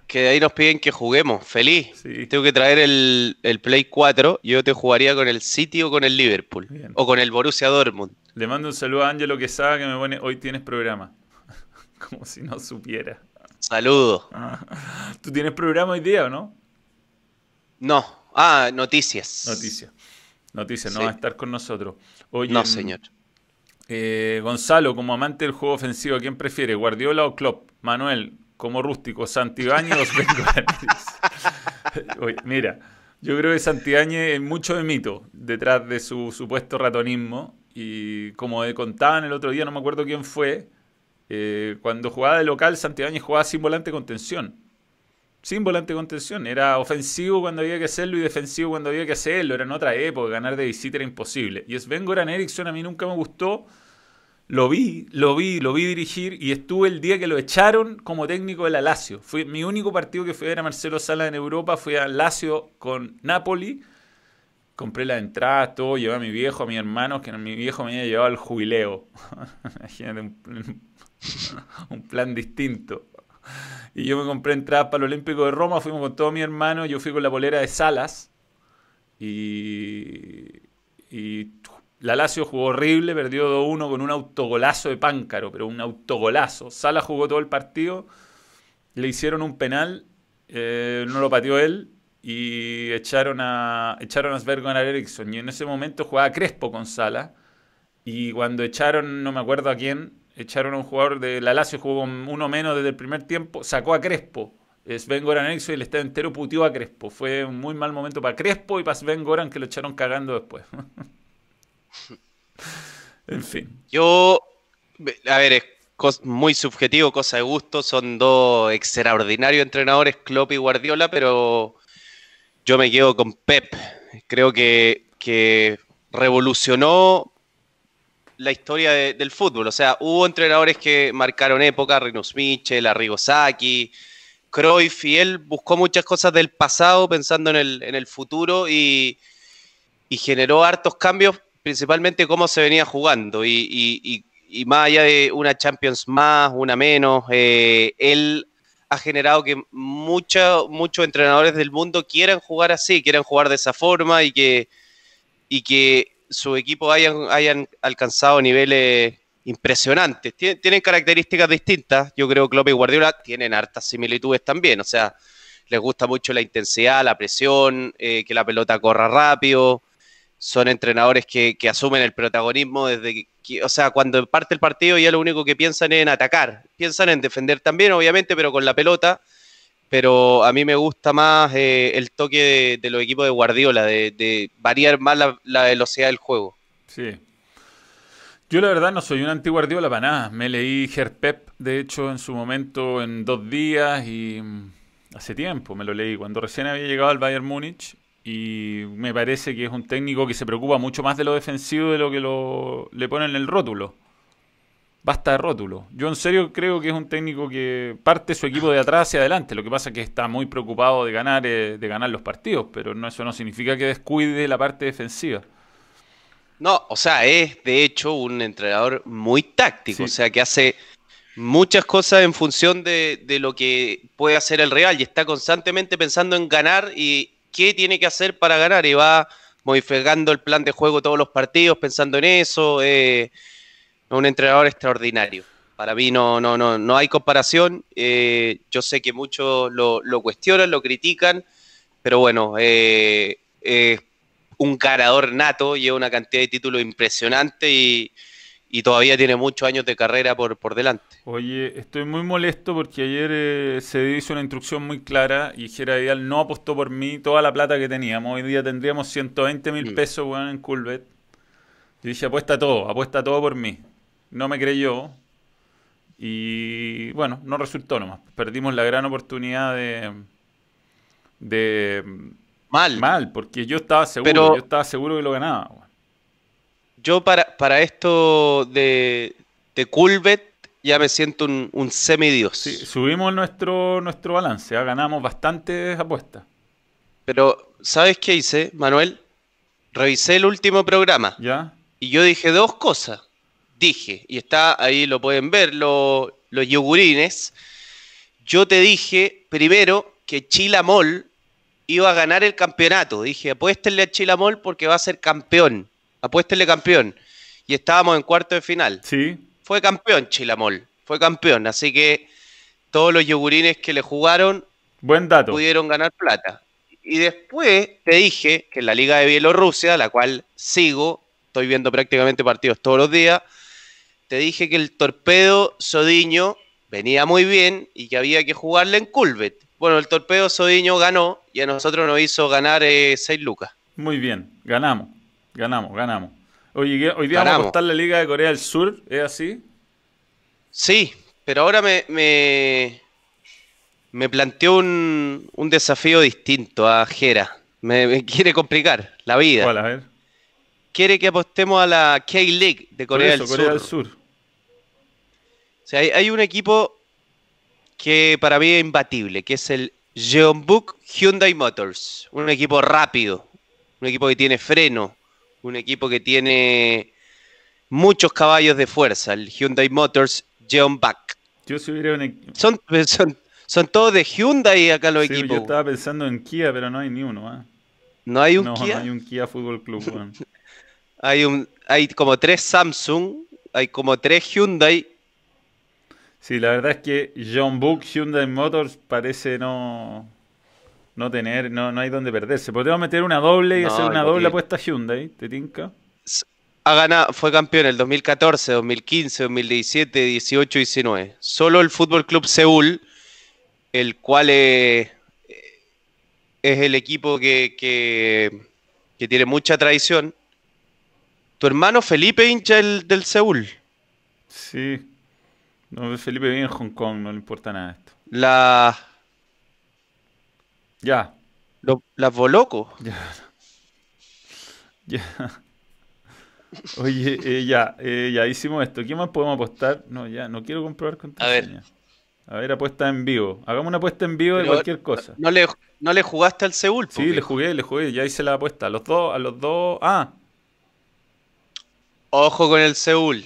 que de ahí nos piden que juguemos. Feliz. Sí. Tengo que traer el, el Play 4. Yo te jugaría con el City o con el Liverpool. Bien. O con el Borussia Dortmund. Le mando un saludo a Ángelo Quesada que me pone, hoy tienes programa. <laughs> Como si no supiera. Saludos. ¿Tú tienes programa hoy día o no? No. Ah, noticias. Noticias. Noticias, no Sí. va a estar con nosotros. Oye, No, mm, señor. Eh, Gonzalo, como amante del juego ofensivo, ¿a quién prefiere? ¿Guardiola o Klopp? Manuel, como rústico, Santibáñez <laughs> o <laughs> mira, yo creo que Santibáñez es mucho de mito detrás de su supuesto ratonismo. Y como contaban el otro día, no me acuerdo quién fue, eh, cuando jugaba de local, Santibáñez jugaba sin volante con tensión. Sin volante de contención. Era ofensivo cuando había que hacerlo y defensivo cuando había que hacerlo. Era en otra época. Ganar de visita era imposible. Y Sven Goran Eriksson a mí nunca me gustó. Lo vi, lo vi, lo vi dirigir y estuve el día que lo echaron como técnico de la Lazio. Fue mi único partido que fui a ver a Marcelo Sala en Europa. Fue a Lazio con Napoli. Compré la entrada, todo. Llevé a mi viejo, a mi hermano, que mi viejo me había llevado al jubileo. <laughs> Imagínate <laughs> un plan distinto. Y yo me compré entradas para el Olímpico de Roma, fuimos con todo mi hermano, yo fui con la polera de Salas. Y, y la Lazio jugó horrible, perdió 2-1 con un autogolazo de Páncaro, pero un autogolazo. Salas jugó todo el partido, le hicieron un penal, eh, no lo pateó él y echaron a, echaron a Svergon Eriksson. Y en ese momento jugaba Crespo con Salas. Y cuando echaron, no me acuerdo a quién, echaron a un jugador de la Lazio, jugó uno menos desde el primer tiempo, sacó a Crespo. Sven Goran Eriksson y el estadio entero puteó a Crespo. Fue un muy mal momento para Crespo y para Sven Goran que lo echaron cagando después. <laughs> en fin. Yo, a ver, es muy subjetivo, cosa de gusto. Son dos extraordinarios entrenadores, Klopp y Guardiola, pero yo me quedo con Pep. Creo que, que revolucionó la historia de- del fútbol. O sea, hubo entrenadores que marcaron época, Rinus Michel, Arrigo Sacchi, Cruyff, y él buscó muchas cosas del pasado pensando en el, en el futuro y, generó hartos cambios, principalmente cómo se venía jugando. Y más allá de una Champions más, una menos, eh, él ha generado que mucha- muchos entrenadores del mundo quieran jugar así, quieran jugar de esa forma y que, y que su equipo hayan, hayan alcanzado niveles impresionantes. Tien- Tienen características distintas. Yo creo que Klopp y Guardiola tienen hartas similitudes también. O sea, les gusta mucho la intensidad, la presión, eh, que la pelota corra rápido. Son entrenadores que, que asumen el protagonismo desde que- o sea, cuando parte el partido ya lo único que piensan es en atacar. Piensan en defender también, obviamente, pero con la pelota. Pero a mí me gusta más eh, el toque de, de los equipos de Guardiola, de, variar más la, velocidad del juego. Sí. Yo la verdad no soy un anti-Guardiola para nada. Me leí Pep, de hecho, en su momento en dos días y mm, hace tiempo me lo leí, cuando recién había llegado al Bayern Múnich y me parece que es un técnico que se preocupa mucho más de lo defensivo de lo que lo, le ponen en el rótulo. Basta de rótulo. Yo en serio creo que es un técnico que parte su equipo de atrás hacia adelante. Lo que pasa es que está muy preocupado de ganar, eh, de ganar los partidos, pero no, eso no significa que descuide la parte defensiva. No, o sea, es de hecho un entrenador muy táctico, Sí. o sea, que hace muchas cosas en función de, de lo que puede hacer el Real y está constantemente pensando en ganar y qué tiene que hacer para ganar y va modificando el plan de juego todos los partidos pensando en eso. eh, un entrenador extraordinario. Para mí no, no, no, no hay comparación. eh, yo sé que muchos lo, lo cuestionan, lo critican, pero bueno, eh, es un ganador nato, lleva una cantidad de títulos impresionante y, y todavía tiene muchos años de carrera por, por delante. Oye, estoy muy molesto porque ayer eh, se hizo una instrucción muy clara y Jera Vidal no apostó por mí toda la plata que teníamos. Hoy día tendríamos 120 mil Mm. pesos en Culbet. Yo dije, apuesta todo, apuesta todo por mí. No me creyó. Y bueno, no resultó nomás. Perdimos la gran oportunidad de... de Mal. mal, porque yo estaba seguro, Pero- yo estaba seguro que lo ganaba. Yo para, para esto de, de Culbet ya me siento un, un semidios. Sí, subimos nuestro, nuestro balance, ¿ah? ganamos bastantes apuestas. Pero, ¿sabes qué hice, Manuel? Revisé el último programa ¿Ya? y yo dije dos cosas. Dije, y está ahí, lo pueden ver, lo- los yogurines. yo te dije primero que Chilamol iba a ganar el campeonato. Dije, apuéstenle a Chilamol porque va a ser campeón. Apuéstenle campeón. Y estábamos en cuarto de final. Sí. Fue campeón Chilamol. Fue campeón. Así que todos los yogurines que le jugaron Buen dato. pudieron ganar plata. Y después te dije que en la Liga de Bielorrusia, la cual sigo, estoy viendo prácticamente partidos todos los días, te dije que el torpedo Sodiño venía muy bien y que había que jugarle en Culvet. Bueno, el torpedo Sodiño ganó y a nosotros nos hizo ganar 6 lucas. Muy bien. Ganamos. Ganamos, ganamos. Oye, ¿qué- hoy día vamos a apostar la Liga de Corea del Sur. ¿Es así? Sí, pero ahora me, me, me planteó un, un desafío distinto a Jera. Me, me quiere complicar la vida. ¿Cuál? A ver. Quiere que apostemos a la K-League de Corea, eso, del, Corea Sur. del Sur. O sea, hay, hay un equipo que para mí es imbatible, que es el Jeonbuk Hyundai Motors. Un equipo rápido, un equipo que tiene freno, un equipo que tiene muchos caballos de fuerza, el Hyundai Motors Jeonbuk. Yo si hubiera un equ- Son, son, son todos de Hyundai acá los Sí, equipos. yo estaba pensando en Kia, pero no hay ni uno. ¿ah? No hay un no, Kia, no hay un Kia Fútbol Club. <laughs> hay, un, hay como tres Samsung, hay como tres Hyundai. Sí, la verdad es que John Book Hyundai Motors parece no no tener, no, no hay donde perderse. Podríamos meter una doble y No, hacer una doble apuesta Hyundai, ¿te tinca? Ha ganado, fue campeón el 2014, 2015, 2017, 18 y 19. Solo el Fútbol Club Seúl, el cual es, es el equipo que, que, que tiene mucha tradición. Tu hermano Felipe hincha el, del Seúl. Sí. No, Felipe vive en Hong Kong, no le importa nada esto. La, Ya, lo- las Bolocos. <laughs> ya. Ya. Oye, eh, ya, eh, ya hicimos esto. ¿Qué más podemos apostar? No, ya, no quiero comprobar contraseña. A ver, apuesta en vivo. Hagamos una apuesta en vivo de cualquier cosa. ¿No le, no le jugaste al Seúl? Sí, po, le jugué, le jugué, ya hice la apuesta. A los dos, a los dos. Ah, Ojo con el Seúl.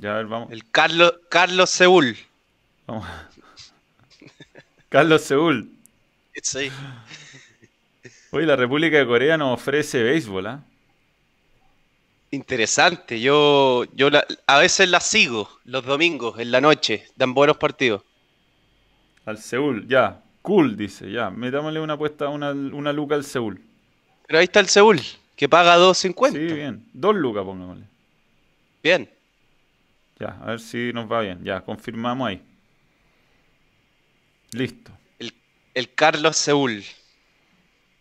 Ya a ver, vamos. El Carlos, Carlos Seúl. vamos. <laughs> Carlos Seúl. Sí. Hoy la República de Corea nos ofrece béisbol, ¿ah? Interesante, yo, yo la- a veces la sigo los domingos en la noche, dan buenos partidos. Al Seúl, ya. Cool, dice, ya. Metámosle una apuesta, una, una luca al Seúl. Pero ahí está el Seúl, que paga 2.50. Sí, bien. Dos lucas, pongámosle. Bien. Ya, a ver si nos va bien. Ya, confirmamos ahí. Listo. El, el Carlos Seúl,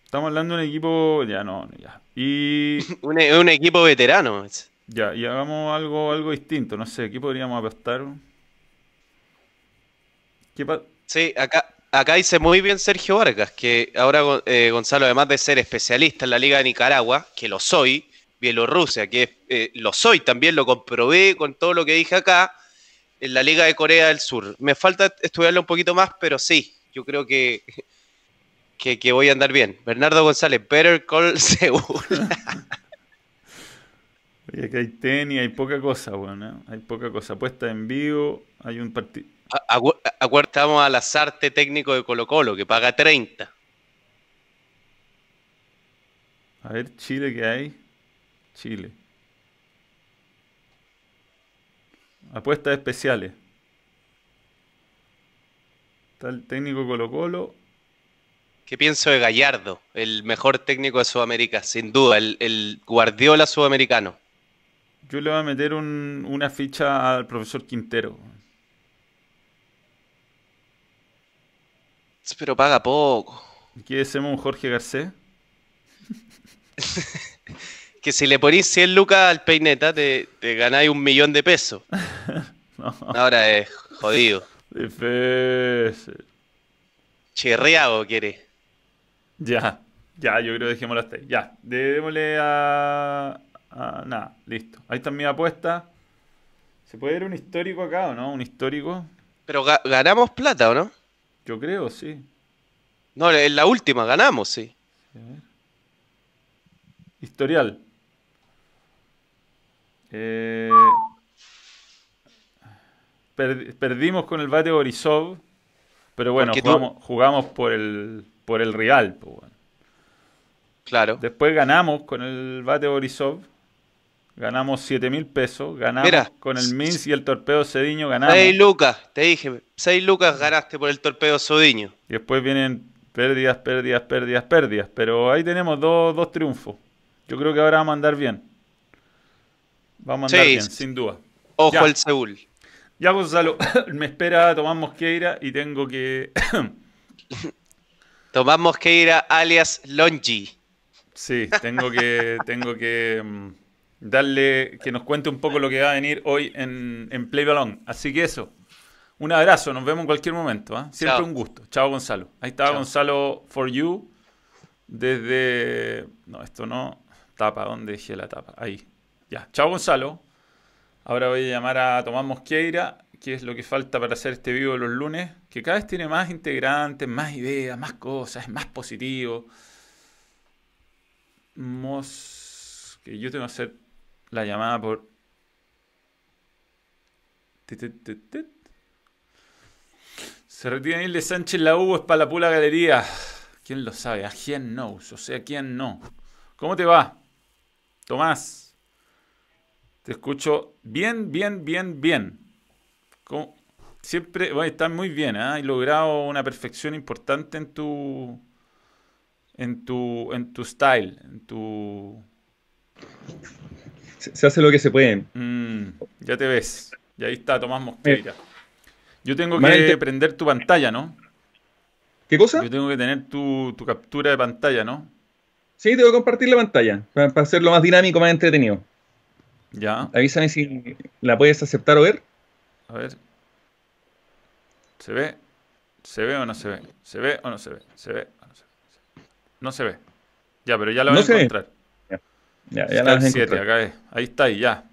Estamos hablando de un equipo. Ya, no, ya. Y. <laughs> un, e- un equipo veterano. Ya, y hagamos algo, algo distinto. No sé, ¿qué podríamos apostar? ¿Qué pa- Sí, acá, acá dice muy bien Sergio Vargas, que ahora eh, Gonzalo, además de ser especialista en la Liga de Nicaragua, que lo soy, Bielorrusia, que eh, lo soy, también lo comprobé con todo lo que dije acá, en la Liga de Corea del Sur. Me falta estudiarlo un poquito más, pero sí, yo creo que, que, que voy a andar bien. Bernardo González, Better Call Seúl. <laughs> Oye, que hay tenis, hay poca cosa, bueno, Hay poca cosa. Apuesta en vivo, hay un partido. A- acu- Acuertamos al azarte técnico de Colo Colo, que paga 30. A ver, Chile, ¿qué hay? Chile. Apuestas especiales. Está el técnico Colo Colo. ¿Qué pienso de Gallardo? El mejor técnico de Sudamérica, sin duda, el, el Guardiola sudamericano. Yo le voy a meter un- una ficha al profesor Quintero. Pero paga poco. ¿Qué hacemos un Jorge Garcés? <laughs> Que si le ponís 100 lucas al peineta, te, te ganáis un millón de pesos. <laughs> No, Ahora es jodido. difícil. Chirriado quiere. Ya, ya, yo creo que dejémoslo hasta ahí. Ya, démosle a, a- Nada, listo. Ahí está mi apuesta. ¿Se puede ver un histórico acá o no? ¿Un histórico? Pero ga- ganamos plata, ¿o no? Yo creo, sí. No, en la última ganamos, sí. Ver. Historial. Eh, per- perdimos con el bate Borisov. Pero bueno, tú- jugamos, por el por el pues, bueno. Claro. Después ganamos con el Bate Borisov. Ganamos 7 mil pesos. Ganamos Mira. con el Minsk y el Torpedo Cediño. Ganamos. 6 lucas, te dije, 6 lucas ganaste por el torpedo Sodiño. Y después vienen pérdidas, pérdidas, pérdidas, pérdidas. Pero ahí tenemos dos, dos triunfos. Yo creo que ahora vamos a andar bien. Vamos a andar Sí. bien, sin duda. Ojo Ya. al Seúl. Ya, Gonzalo, <laughs> me espera Tomás Mosqueira y tengo que. <laughs> Tomás Mosqueira alias Longi. sí, tengo que. <laughs> Tengo que. mm, darle. Que nos cuente un poco lo que va a venir hoy en, en Play Balón. Así que eso. Un abrazo, nos vemos en cualquier momento. ¿ah? Siempre Chao. un gusto. Chao, Gonzalo. Ahí estaba Chao. Gonzalo for you. Desde. No, esto no. Tapa, ¿dónde dejé la tapa? Ahí. Ya. Chao, Gonzalo. Ahora voy a llamar a Tomás Mosqueira, que es lo que falta para hacer este vivo los lunes, que cada vez tiene más integrantes, más ideas, más cosas, es más positivo. Mos... Que yo tengo que hacer la llamada por... Se retira Nil de Sánchez la U, es para la pura galería. ¿Quién lo sabe? ¿A quién knows? O sea, ¿quién no? ¿Cómo te va? Tomás. Te escucho bien, bien, bien, bien. ¿Cómo? Siempre, bueno, estás muy bien, ¿ah? Has logrado una perfección importante en tu, en tu, en tu style, en tu, Se, se hace lo que se puede. Mm, ya te ves. Y ahí está Tomás Mosqueira. Yo tengo que prender tu pantalla, ¿no? ¿Qué cosa? Yo tengo que tener tu, tu captura de pantalla, ¿no? Sí, tengo que compartir la pantalla para, para hacerlo más dinámico, más entretenido. Ya, Avísame si la puedes aceptar o ver. a ver. ¿Se ve? ¿Se ve o no se ve? ¿Se ve o no se ve? ¿Se ve o no se ve? No se ve. Ya, pero ya la voy No a encontrar. Ya, ya la vas a 7, encontrar. acá es. Ahí está, ahí, ya.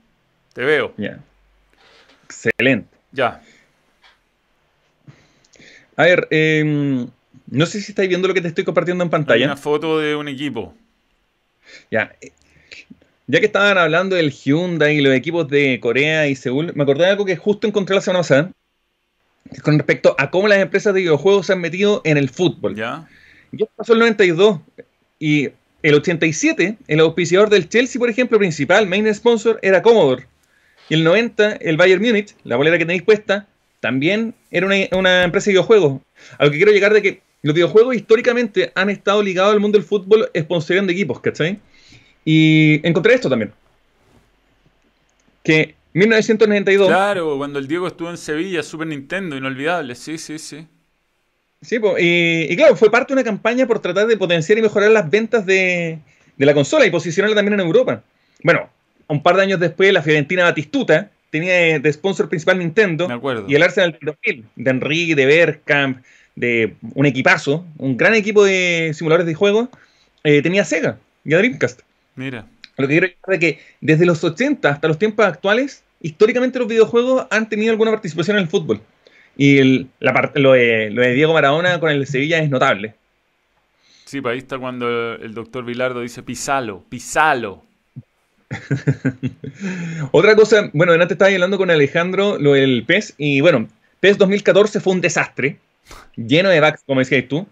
Te veo. Ya. Excelente. Ya. A ver, eh, no sé si estáis viendo lo que te estoy compartiendo en Hay pantalla. una foto de un equipo. Ya. Ya que estaban hablando del Hyundai y los equipos de Corea y Seúl, me acordé de algo que justo encontré la semana pasada. Con respecto a cómo las empresas de videojuegos se han metido en el fútbol. Ya. Ya pasó el 92 y el 87, el auspiciador del Chelsea, por ejemplo, principal, main sponsor, era Commodore. Y el 90, el Bayern Múnich, la bolera que tenéis puesta, también era una, una empresa de videojuegos. A lo que quiero llegar de que los videojuegos históricamente han estado ligados al mundo del fútbol sponsoreando equipos, ¿cachai? Y encontré esto también. Que 1992... Claro, cuando el Diego estuvo en Sevilla, Super Nintendo, inolvidable. Sí, sí, sí. Sí, y, y claro, fue parte de una campaña por tratar de potenciar y mejorar las ventas de, de la consola y posicionarla también en Europa. Bueno, un par de años después, la Fiorentina Batistuta tenía de, de sponsor principal Nintendo y el Arsenal del 2000, de Henry, de Bergkamp, de un equipazo, un gran equipo de simuladores de juegos, eh, tenía Sega y a Dreamcast. Mira. Lo que quiero decir es que desde los 80 hasta los tiempos actuales, históricamente los videojuegos han tenido alguna participación en el fútbol. Y el- la par- lo, de, lo de Diego Maradona con el Sevilla es notable. Sí, pues ahí está cuando el doctor Vilardo dice pisalo, pisalo. <laughs> Otra cosa, bueno, antes estaba hablando con Alejandro lo del PES, y bueno, PES 2014 fue un desastre, lleno de bugs, como decías tú,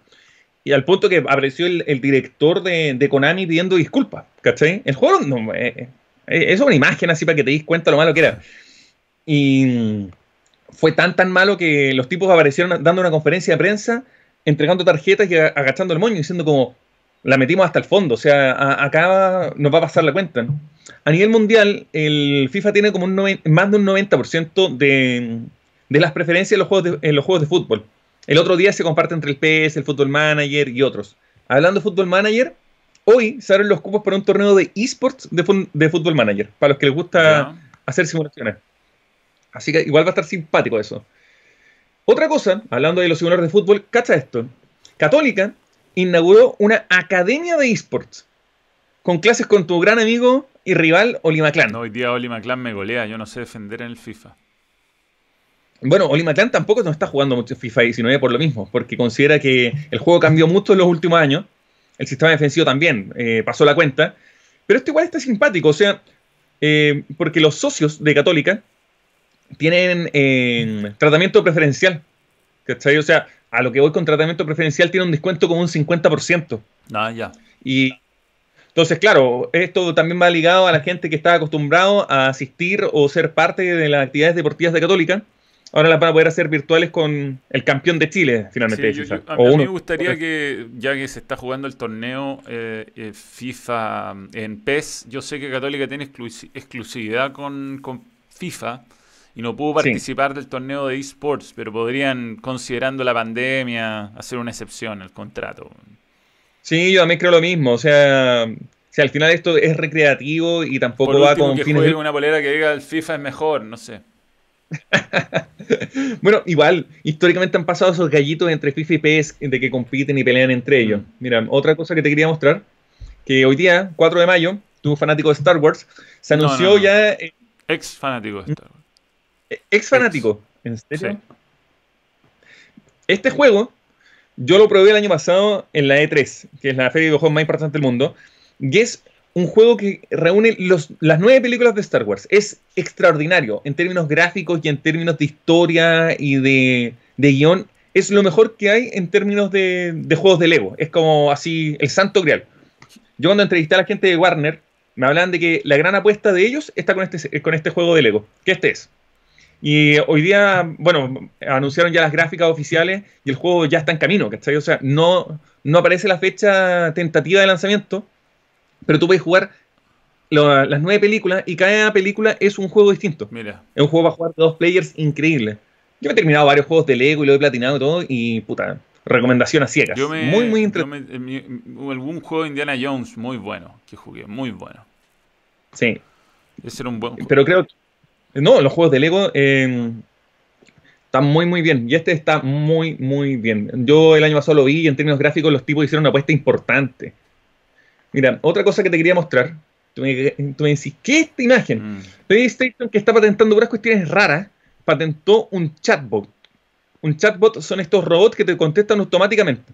y al punto que apareció el, director de, Konami pidiendo disculpas, ¿cachai? El juego, no, eh, eh, es una imagen así para que te des cuenta lo malo que era. Y fue tan tan malo que los tipos aparecieron dando una conferencia de prensa, entregando tarjetas y agachando el moño, diciendo como, la metimos hasta el fondo, o sea, acá nos va a pasar la cuenta. A nivel mundial, el FIFA tiene como un más de un 90% de, de las preferencias en los, juegos de, en los juegos de fútbol. El otro día se comparte entre el PS, el Football Manager y otros. Hablando de Football Manager, hoy se abren los cupos para un torneo de esports de, de Football Manager, para los que les gusta hacer simulaciones. Así que igual va a estar simpático eso. Otra cosa, hablando de los simuladores de fútbol, cacha esto. Católica inauguró una academia de esports con clases con tu gran amigo y rival Oli Maclan. No, hoy día Oli McClan me golea, yo no sé defender en el FIFA. Bueno, Oli Maclan tampoco no está jugando mucho FIFA y sino es por lo mismo, porque considera que el juego cambió mucho en los últimos años. El sistema defensivo también eh, pasó la cuenta. Pero esto igual está simpático, o sea, eh, porque los socios de Católica tienen eh, tratamiento preferencial. ¿Cachai? O sea, a lo que voy con tratamiento preferencial tiene un descuento como un 50%. Ah, ya. Y entonces, claro, esto también va ligado a la gente que está acostumbrado a asistir o ser parte de las actividades deportivas de Católica. Ahora las van a poder hacer virtuales con el campeón de Chile, finalmente. Sí, yo- César. yo- a, O a mí me gustaría que, ya que se está jugando el torneo eh, eh, FIFA en PES, yo sé que Católica tiene exclusi- exclusividad con, con FIFA y no pudo Sí. participar del torneo de esports, pero podrían, considerando la pandemia, hacer una excepción al contrato. Sí, yo también creo lo mismo. O sea, si al final esto es recreativo y tampoco Por va último, con que fines. juegue una polera que diga el FIFA es mejor, no sé. <laughs> Bueno, igual, históricamente han pasado esos gallitos entre FIFA y PES de que compiten y pelean entre ellos. Mm. Mira, otra cosa que te quería mostrar, que hoy día, 4 de mayo, tú fanático de Star Wars, se anunció no, no. ya, eh, Ex fanático de Star Wars. ex fanático, ¿en serio? Sí. Este juego, yo lo probé el año pasado en la E3, que es la feria de videojuegos más importante del mundo, y es un juego que reúne las nueve películas de Star Wars. Es extraordinario en términos gráficos y en términos de historia y de, de guion. Es lo mejor que hay en términos de, de juegos de Lego. Es como así el santo grial. Yo cuando entrevisté a la gente de Warner, me hablan de que la gran apuesta de ellos está con este, con este juego de Lego, que este es. Y hoy día, bueno, anunciaron ya las gráficas oficiales y el juego ya está en camino, ¿cachai? O sea, no, no aparece la fecha tentativa de lanzamiento, pero tú puedes jugar lo- las nueve películas y cada película es un juego distinto. Mira, Es un juego para jugar dos players increíble. Yo me he terminado varios juegos de Lego y lo he platinado y todo, y puta, recomendación a ciegas. yo me, muy, muy interesante. algún juego de Indiana Jones muy bueno que jugué, muy bueno. Sí, Ese era un buen juego. pero creo que. No, los juegos de Lego eh, están muy, muy bien. Y este está muy, muy bien. Yo el año pasado lo vi y en términos gráficos los tipos hicieron una apuesta importante. Mira, otra cosa que te quería mostrar. Tú me, tú me decís, ¿qué es esta imagen? Mm. PlayStation, que está patentando puras cuestiones raras, patentó un chatbot. Un chatbot son estos robots que te contestan automáticamente.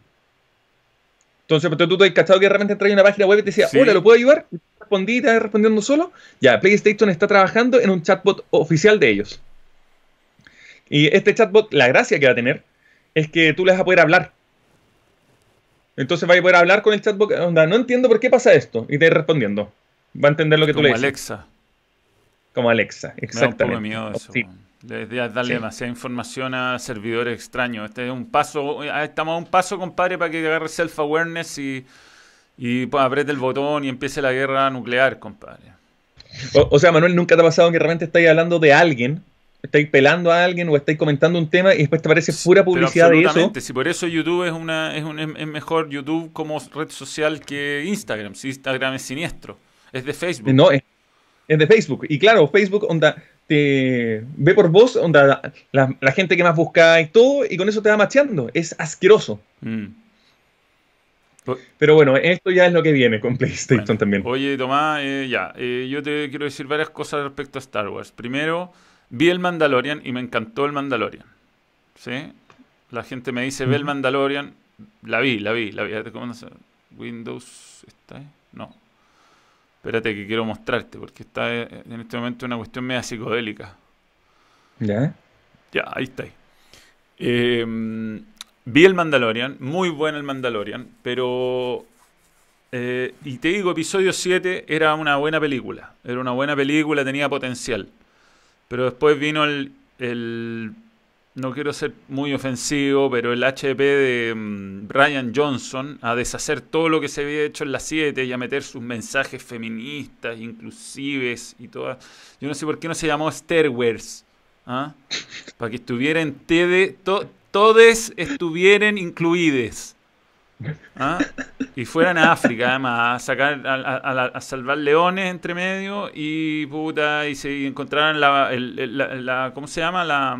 Entonces, tú te has cachado que de repente trae una página web y te decía, Sí. hola, ¿lo puedo ayudar? Y respondí y te vas respondiendo solo. Ya, PlayStation está trabajando en un chatbot oficial de ellos. Y este chatbot, la gracia que va a tener es que tú le vas a poder hablar. Entonces vas a poder hablar con el chatbot, onda, no entiendo por qué pasa esto, y te ir respondiendo. Va a entender lo que tú le dices. Alexa. Como Alexa, Me da un exactamente. poco de miedo eso. Sí. de- darle Sí. demasiada información a servidores extraños. Este es un paso, ah, estamos a un paso, compadre, para que agarre self-awareness y, y pues, apriete el botón y empiece la guerra nuclear, compadre. O, o sea, Manuel, ¿nunca te ha pasado que realmente estáis hablando de alguien, estáis pelando a alguien o estáis comentando un tema y después te aparece pura Pero publicidad de eso? si por eso YouTube es una es, un, es es mejor YouTube como red social que Instagram. Si Instagram es siniestro, es de Facebook. No, es, es de Facebook. Y claro, Facebook, onda, te ve por vos, onda, la, la gente que más busca y todo, y con eso te va macheando. Es asqueroso. Mm. Pero bueno, esto ya es lo que viene con PlayStation Bueno, también. Oye, Tomás, eh, ya, eh, yo te quiero decir varias cosas respecto a Star Wars. Primero, vi el Mandalorian y me encantó el Mandalorian. ¿Sí? La gente me dice, ve el Mandalorian. La vi, la vi, la vi. ¿Cómo no Windows está ahí? No. Espérate que quiero mostrarte porque está eh, en este momento una cuestión media psicodélica. ¿Ya? Ya, ahí está. ahí. Eh, vi el Mandalorian, muy bueno el Mandalorian, pero... eh, y te digo, episodio 7 era una buena película. Era una buena película, tenía potencial. Pero después vino el... el- no quiero ser muy ofensivo, pero el HP de mm, Ryan Johnson a deshacer todo lo que se había hecho en la 7 y a meter sus mensajes feministas, inclusives y todas. Yo no sé por qué no se llamó Stairwares. ¿ah? <laughs> Para que estuviera en TD, to- todes estuvieran incluides. ¿Ah? Y fueran a África, además, a sacar a, salvar leones entre medio y puta, y se encontraran la, ¿cómo se llama? La,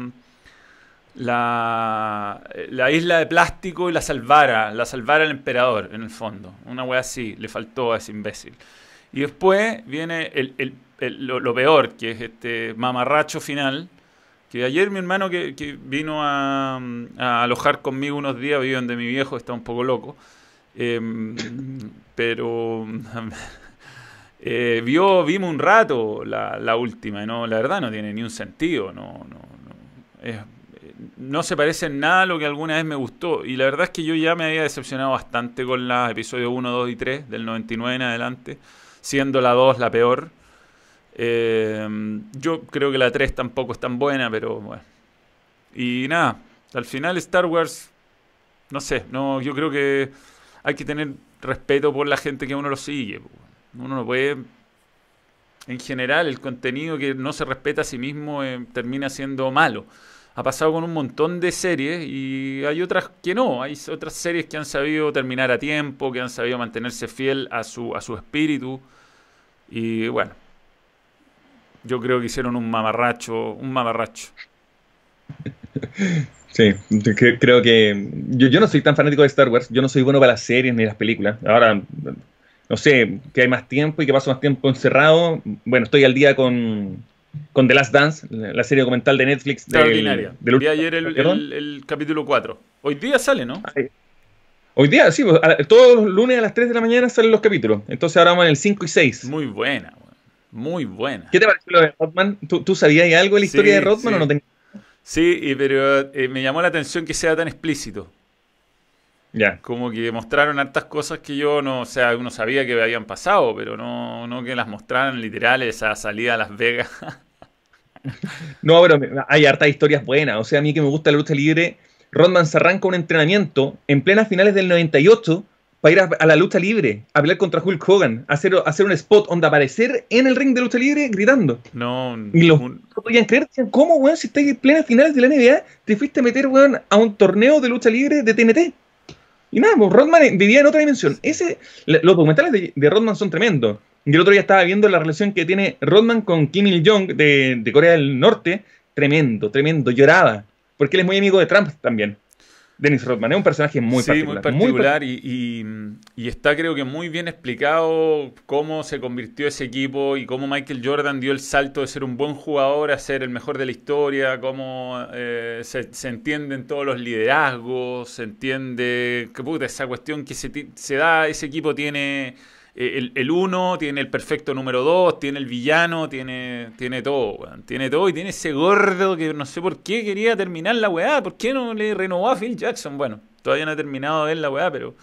la, la isla de plástico y la salvara, la salvara el emperador, en el fondo. Una wea así, le faltó a ese imbécil. Y después viene el, el- lo peor, que es este mamarracho final. Que ayer mi hermano que, vino a, alojar conmigo unos días, vive donde mi viejo está un poco loco. em, pero <laughs> eh, vio, vimos un rato la, la última, no, la verdad no tiene ni un sentido, no, no, no. No se parece en nada a lo que alguna vez me gustó. Y la verdad es que yo ya me había decepcionado bastante con la episodio 1, 2 y 3, del 99 en adelante, siendo la 2 la peor. Eh, yo creo que la 3 tampoco es tan buena, pero bueno. Y nada, al final Star Wars, no sé, no, yo creo que hay que tener respeto por la gente que uno lo sigue. Uno no puede en general el contenido que no se respeta a sí mismo eh, termina siendo malo. Ha pasado con un montón de series y hay otras que no. Hay otras series que han sabido terminar a tiempo, que han sabido mantenerse fiel a su, a su espíritu. Y bueno, yo creo que hicieron un mamarracho, un mamarracho. <laughs> Sí, creo que yo, yo no soy tan fanático de Star Wars, yo no soy bueno para las series ni las películas. Ahora no sé, que hay más tiempo y que paso más tiempo encerrado. Bueno, estoy al día con, con The Last Dance, la serie documental de Netflix. Extraordinaria. Del, Vi ayer el, capítulo 4. Hoy día sale, ¿no? Hoy día, sí, pues, todos los lunes a las 3 de la mañana salen los capítulos. Entonces ahora vamos en el 5 y 6. Muy buena, muy buena. ¿Qué te pareció lo de Rodman? ¿Tú, sabías algo de la historia de Rodman o no tenías? Sí, pero eh, me llamó la atención que sea tan explícito. Como que mostraron hartas cosas que yo no, o sea, uno sabía que habían pasado, pero no, no que las mostraran literales, esa salida a Las Vegas. <laughs> no, pero hay hartas historias buenas. O sea, a mí que me gusta la lucha libre, Rodman se arranca un entrenamiento en plenas finales del 98 para ir a, la lucha libre, a pelear contra Hulk Hogan, hacer, hacer un spot donde aparecer en el ring de lucha libre gritando. No, y los no podían creer, ¿cómo, weón? Si estás en plenas finales de la NBA, te fuiste a meter, weón, a un torneo de lucha libre de TNT. Y nada, pues Rodman vivía en otra dimensión. Ese, los documentales de, Rodman son tremendos. Y el otro día estaba viendo la relación que tiene Rodman con Kim Il-jong de, Corea del Norte. Tremendo, tremendo. Lloraba. Porque él es muy amigo de Trump también. Dennis Rodman. Es un personaje muy sí, Muy particular y, está creo que muy bien explicado cómo se convirtió ese equipo y cómo Michael Jordan dio el salto de ser un buen jugador a ser el mejor de la historia, cómo eh, se, se, entienden todos los liderazgos, se entiende que puta, esa cuestión que se, se da, ese equipo tiene eh, el, uno, tiene el perfecto número dos, tiene el villano, tiene, tiene todo, weón. Tiene todo y tiene ese gordo que no sé por qué quería terminar la weá. ¿Por qué no le renovó a Phil Jackson? Bueno, todavía no ha terminado de ver la weá, pero...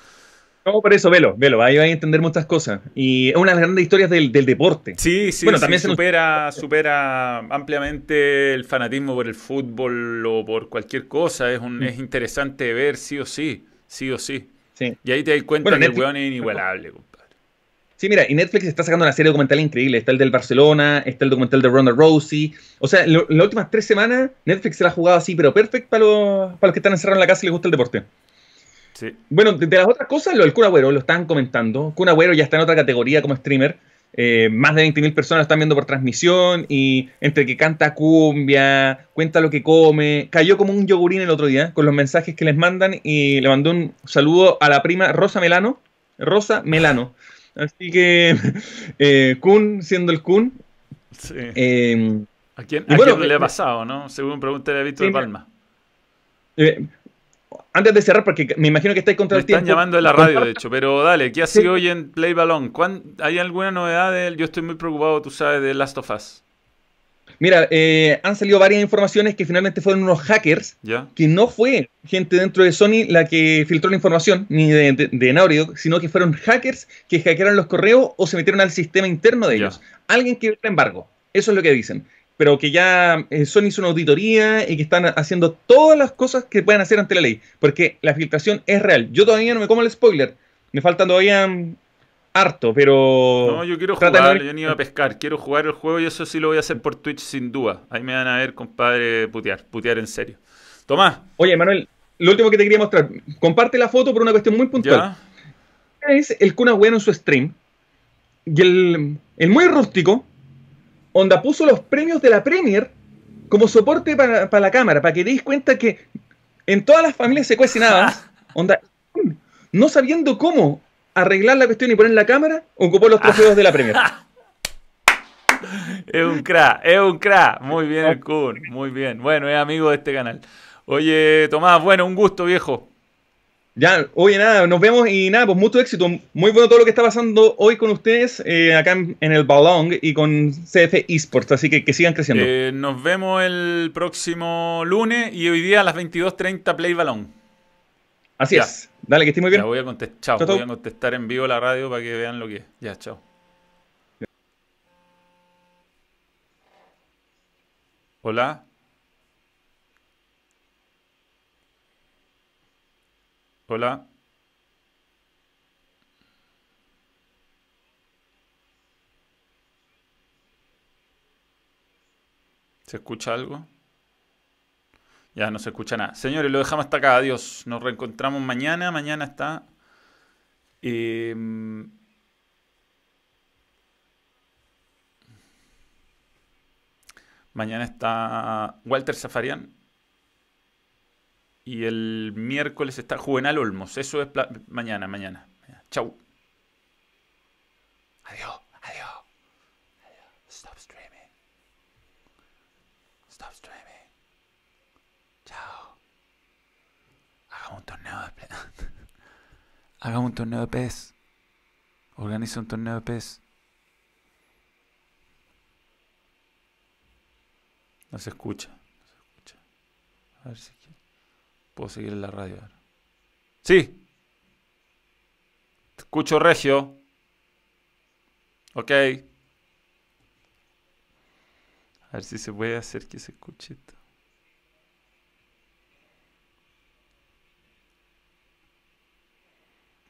No, por eso, velo, velo, ahí vais a entender muchas cosas. Y es una de las grandes historias del, deporte. Sí, sí, bueno, también se supera, supera ampliamente el fanatismo por el fútbol o por cualquier cosa. Es, un, mm. es interesante ver sí o sí, sí o sí. sí. Y ahí te das cuenta que el weón es inigualable. Sí, mira, y Netflix está sacando una serie documental increíble. Está el del Barcelona, está el documental de Ronda Rousey. O sea, en las últimas tres semanas, Netflix se la ha jugado así, pero perfecto para los, para los que están encerrados en la casa y les gusta el deporte. Sí. Bueno, de, las otras cosas, lo del Kun Agüero, lo están comentando. Kun Agüero ya está en otra categoría como streamer. Eh, más de 20.000 personas lo están viendo por transmisión y entre que canta cumbia, cuenta lo que come, cayó como un yogurín el otro día con los mensajes que les mandan y le mandó un saludo a la prima Rosa Melano. Rosa Melano. Así que <laughs> eh, Kun siendo el Kun. Sí. Eh, ¿A quién, ¿a quién le ha pasado, no? Según pregunta de Víctor de Palma. Eh, antes de cerrar, porque me imagino que estáis contra el tiempo. Están llamando de la radio, de hecho, pero dale, ¿qué ha sido hoy en Play Balón? ¿Hay alguna novedad de él? Yo estoy muy preocupado, tú sabes, de Last of Us. Mira, eh, han salido varias informaciones que finalmente fueron unos hackers, que no fue gente dentro de Sony la que filtró la información, ni de, de, sino que fueron hackers que hackearon los correos o se metieron al sistema interno de ellos. Alguien que embargo. Eso es lo que dicen. Pero que ya eh, Sony hizo una auditoría y que están haciendo todas las cosas que pueden hacer ante la ley. Porque la filtración es real. Yo todavía no me como el spoiler. Me faltan todavía harto, pero. No, yo quiero jugar, yo ni iba a pescar. Quiero jugar el juego y eso sí lo voy a hacer por Twitch sin duda. Ahí me van a ver, compadre, putear, putear en serio. Tomás. Oye, Manuel, lo último que te quería mostrar. Comparte la foto por una cuestión muy puntual. Es el Kuna Bueno en su stream. Y el, el muy rústico, onda puso los premios de la Premier como soporte para, la cámara, para que deis cuenta que en todas las familias se cuece nada. <laughs> onda, no sabiendo cómo arreglar la cuestión y poner la cámara, ocupó los trofeos de la Premier. <laughs> es un crack, es un crack. Muy bien el Kun, muy bien. Bueno, es amigo de este canal. Oye, Tomás, bueno, un gusto, viejo. Ya, oye, nada, nos vemos y nada, pues mucho éxito. Muy bueno todo lo que está pasando hoy con ustedes eh, acá en, en el Balong y con CF Esports, así que que sigan creciendo. Eh, nos vemos el próximo lunes y hoy día a las 22.30 Play Balón. así ya. es. Dale, que estés muy bien. Ya voy a contestar, chao, Chao, chao. voy a contestar en vivo la radio para que vean lo que es. Ya, chao. Hola. Hola. ¿Se escucha algo? Ya no se escucha nada. Señores, lo dejamos hasta acá. Adiós. Nos reencontramos mañana. Mañana está. eh, mañana está Walter Zafarian. Y el miércoles está Juvenal Olmos. Eso es mañana, mañana. Chau. Adiós. Stop streaming. Stop streaming. Chao. Hagamos un torneo de play. Hagamos un torneo de PES. Organiza un torneo de PES. No se escucha. No se escucha. A ver si puedo seguir en la radio. Sí. Te escucho regio. Ok. A ver si se puede hacer que se escuche esto.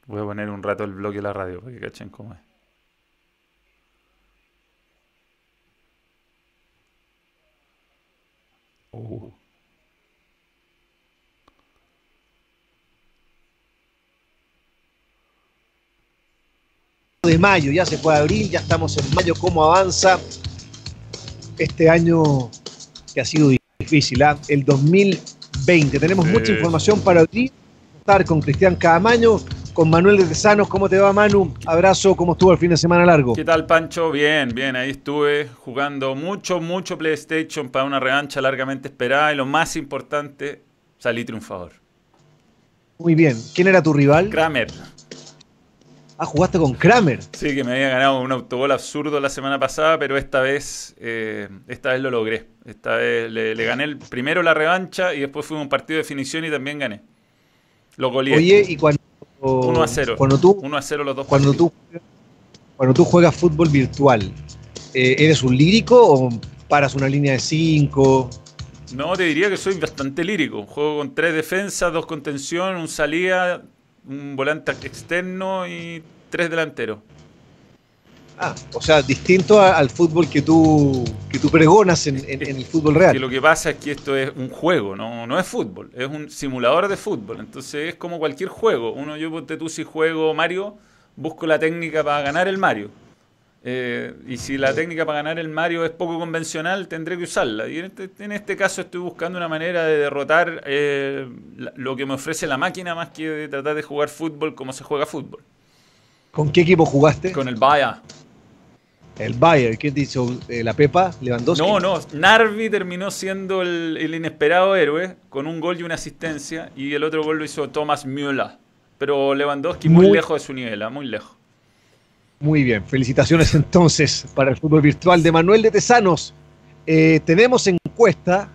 Voy a poner un rato el bloque de la radio para que cachen cómo es. Uh. de mayo, ya se fue abril, ya estamos en mayo, cómo avanza este año que ha sido difícil, ¿ah? el 2020. Tenemos Sí. mucha información para hoy. Estar con Cristian Camaño, con Manuel de. ¿Cómo te va, Manu? Abrazo, ¿cómo estuvo el fin de semana largo? ¿Qué tal, Pancho? Bien, bien. Ahí estuve jugando mucho, mucho PlayStation para una revancha largamente esperada. Y lo más importante, salí triunfador. Muy bien. ¿Quién era tu rival? Kramer. Ah, jugaste con Kramer. Sí, que me había ganado un autogol absurdo la semana pasada, pero esta vez, eh, esta vez lo logré. Esta vez le, le gané el, primero la revancha y después fue un partido de definición y también gané. Lo goleé. Oye, y cuando. 1 a 0. Cuando tú, 1 a 0 los dos cuando partidos. tú, cuando tú juegas fútbol virtual, eh, ¿eres un lírico o paras una línea de 5? No, te diría que soy bastante lírico. Juego con tres defensas, dos contención, un salida, un volante externo y tres delanteros. Ah, o sea, distinto a- al fútbol que tú, que tú pregonas en, en- en el fútbol Que real. lo que pasa es que esto es un juego, no, no es fútbol, es un simulador de fútbol. Entonces es como cualquier juego. Uno, yo ponte tú si juego Mario, busco la técnica para ganar el Mario. Eh, y si la técnica para ganar el Mario es poco convencional, tendré que usarla. Y en este, en este caso estoy buscando una manera de derrotar eh, lo que me ofrece la máquina más que de tratar de jugar fútbol como se juega fútbol. ¿Con qué equipo jugaste? Con el Baya. El Bayern. ¿Quién te hizo eh, la Pepa? ¿Lewandowski? No, no, Narvi terminó siendo el, el inesperado héroe con un gol y una asistencia y el otro gol lo hizo Thomas Müller. Pero Lewandowski muy, Muy- lejos de su nivel, ah, muy lejos. Muy bien, felicitaciones <laughs> entonces para el fútbol virtual de Manuel de Tesanos. Eh, tenemos encuesta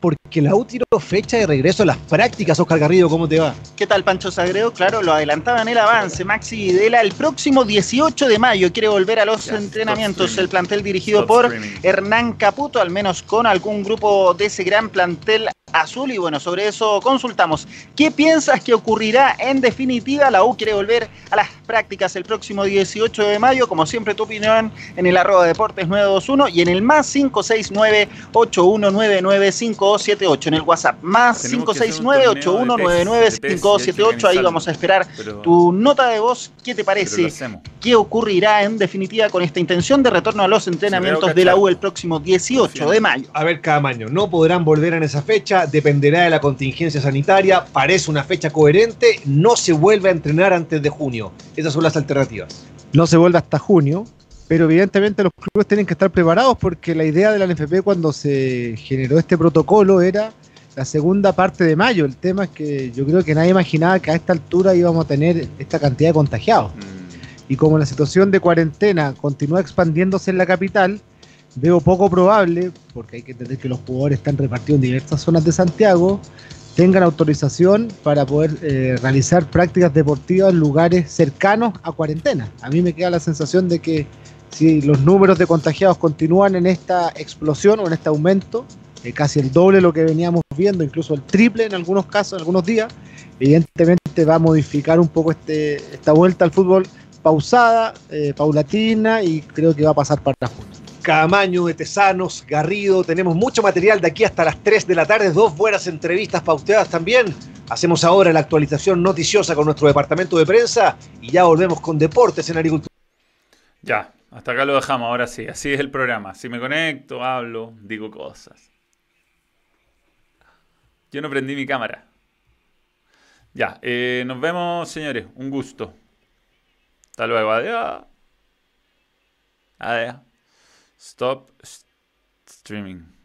porque la U tiró fecha de regreso a las prácticas. Oscar Garrido, ¿cómo te va? ¿Qué tal, Pancho Sagredo? Claro, lo adelantaba en el avance. Maxi Videla, el próximo 18 de mayo quiere volver a los entrenamientos. El plantel dirigido Stop por streaming. Hernán Caputo, al menos con algún grupo de ese gran plantel azul. Y bueno, sobre eso consultamos. ¿Qué piensas que ocurrirá en definitiva? La U quiere volver a las prácticas el próximo 18 de mayo. Como siempre, tu opinión en el arroba deportes 921 y en el más 569-8199-5278 en el WhatsApp. Más Tenemos que hacer un torneo de 569-8199-5278. PES y hay Ahí que vamos a esperar Pero, tu nota de voz. ¿Qué te parece? ¿Qué ocurrirá en definitiva con esta intención de retorno a los entrenamientos de la. U el próximo 18 de mayo? A ver, Camaño, no podrán volver en esa fecha, dependerá de la contingencia sanitaria, parece una fecha coherente, no se vuelve a entrenar antes de junio. Esas son las alternativas. no se vuelve hasta junio, pero evidentemente los clubes tienen que estar preparados porque la idea de la NFP cuando se generó este protocolo era la segunda parte de mayo. El tema es que yo creo que nadie imaginaba que a esta altura íbamos a tener esta cantidad de contagiados. Mm, Y como la situación de cuarentena continúa expandiéndose en la capital, veo poco probable, porque hay que entender que los jugadores están repartidos en diversas zonas de Santiago, tengan autorización para poder eh, realizar prácticas deportivas en lugares cercanos a cuarentena. A mí me queda la sensación de que si los números de contagiados continúan en esta explosión o en este aumento, eh, casi el doble de lo que veníamos viendo, incluso el triple en algunos casos, en algunos días, evidentemente va a modificar un poco este, esta vuelta al fútbol pausada, eh, paulatina y creo que va a pasar para junio. Camaño de Tesanos, Garrido, tenemos mucho material de aquí hasta las 3 de la tarde, dos buenas entrevistas pauteadas también. Hacemos ahora la actualización noticiosa con nuestro departamento de prensa y ya volvemos con deportes en agricultura. Ya, hasta acá lo dejamos, ahora sí, así es el programa. Si me conecto, hablo, digo cosas. Yo no prendí mi cámara. Ya, eh, nos vemos, señores. Un gusto. Hasta luego. Adiós. Adiós. Stop streaming. Yes.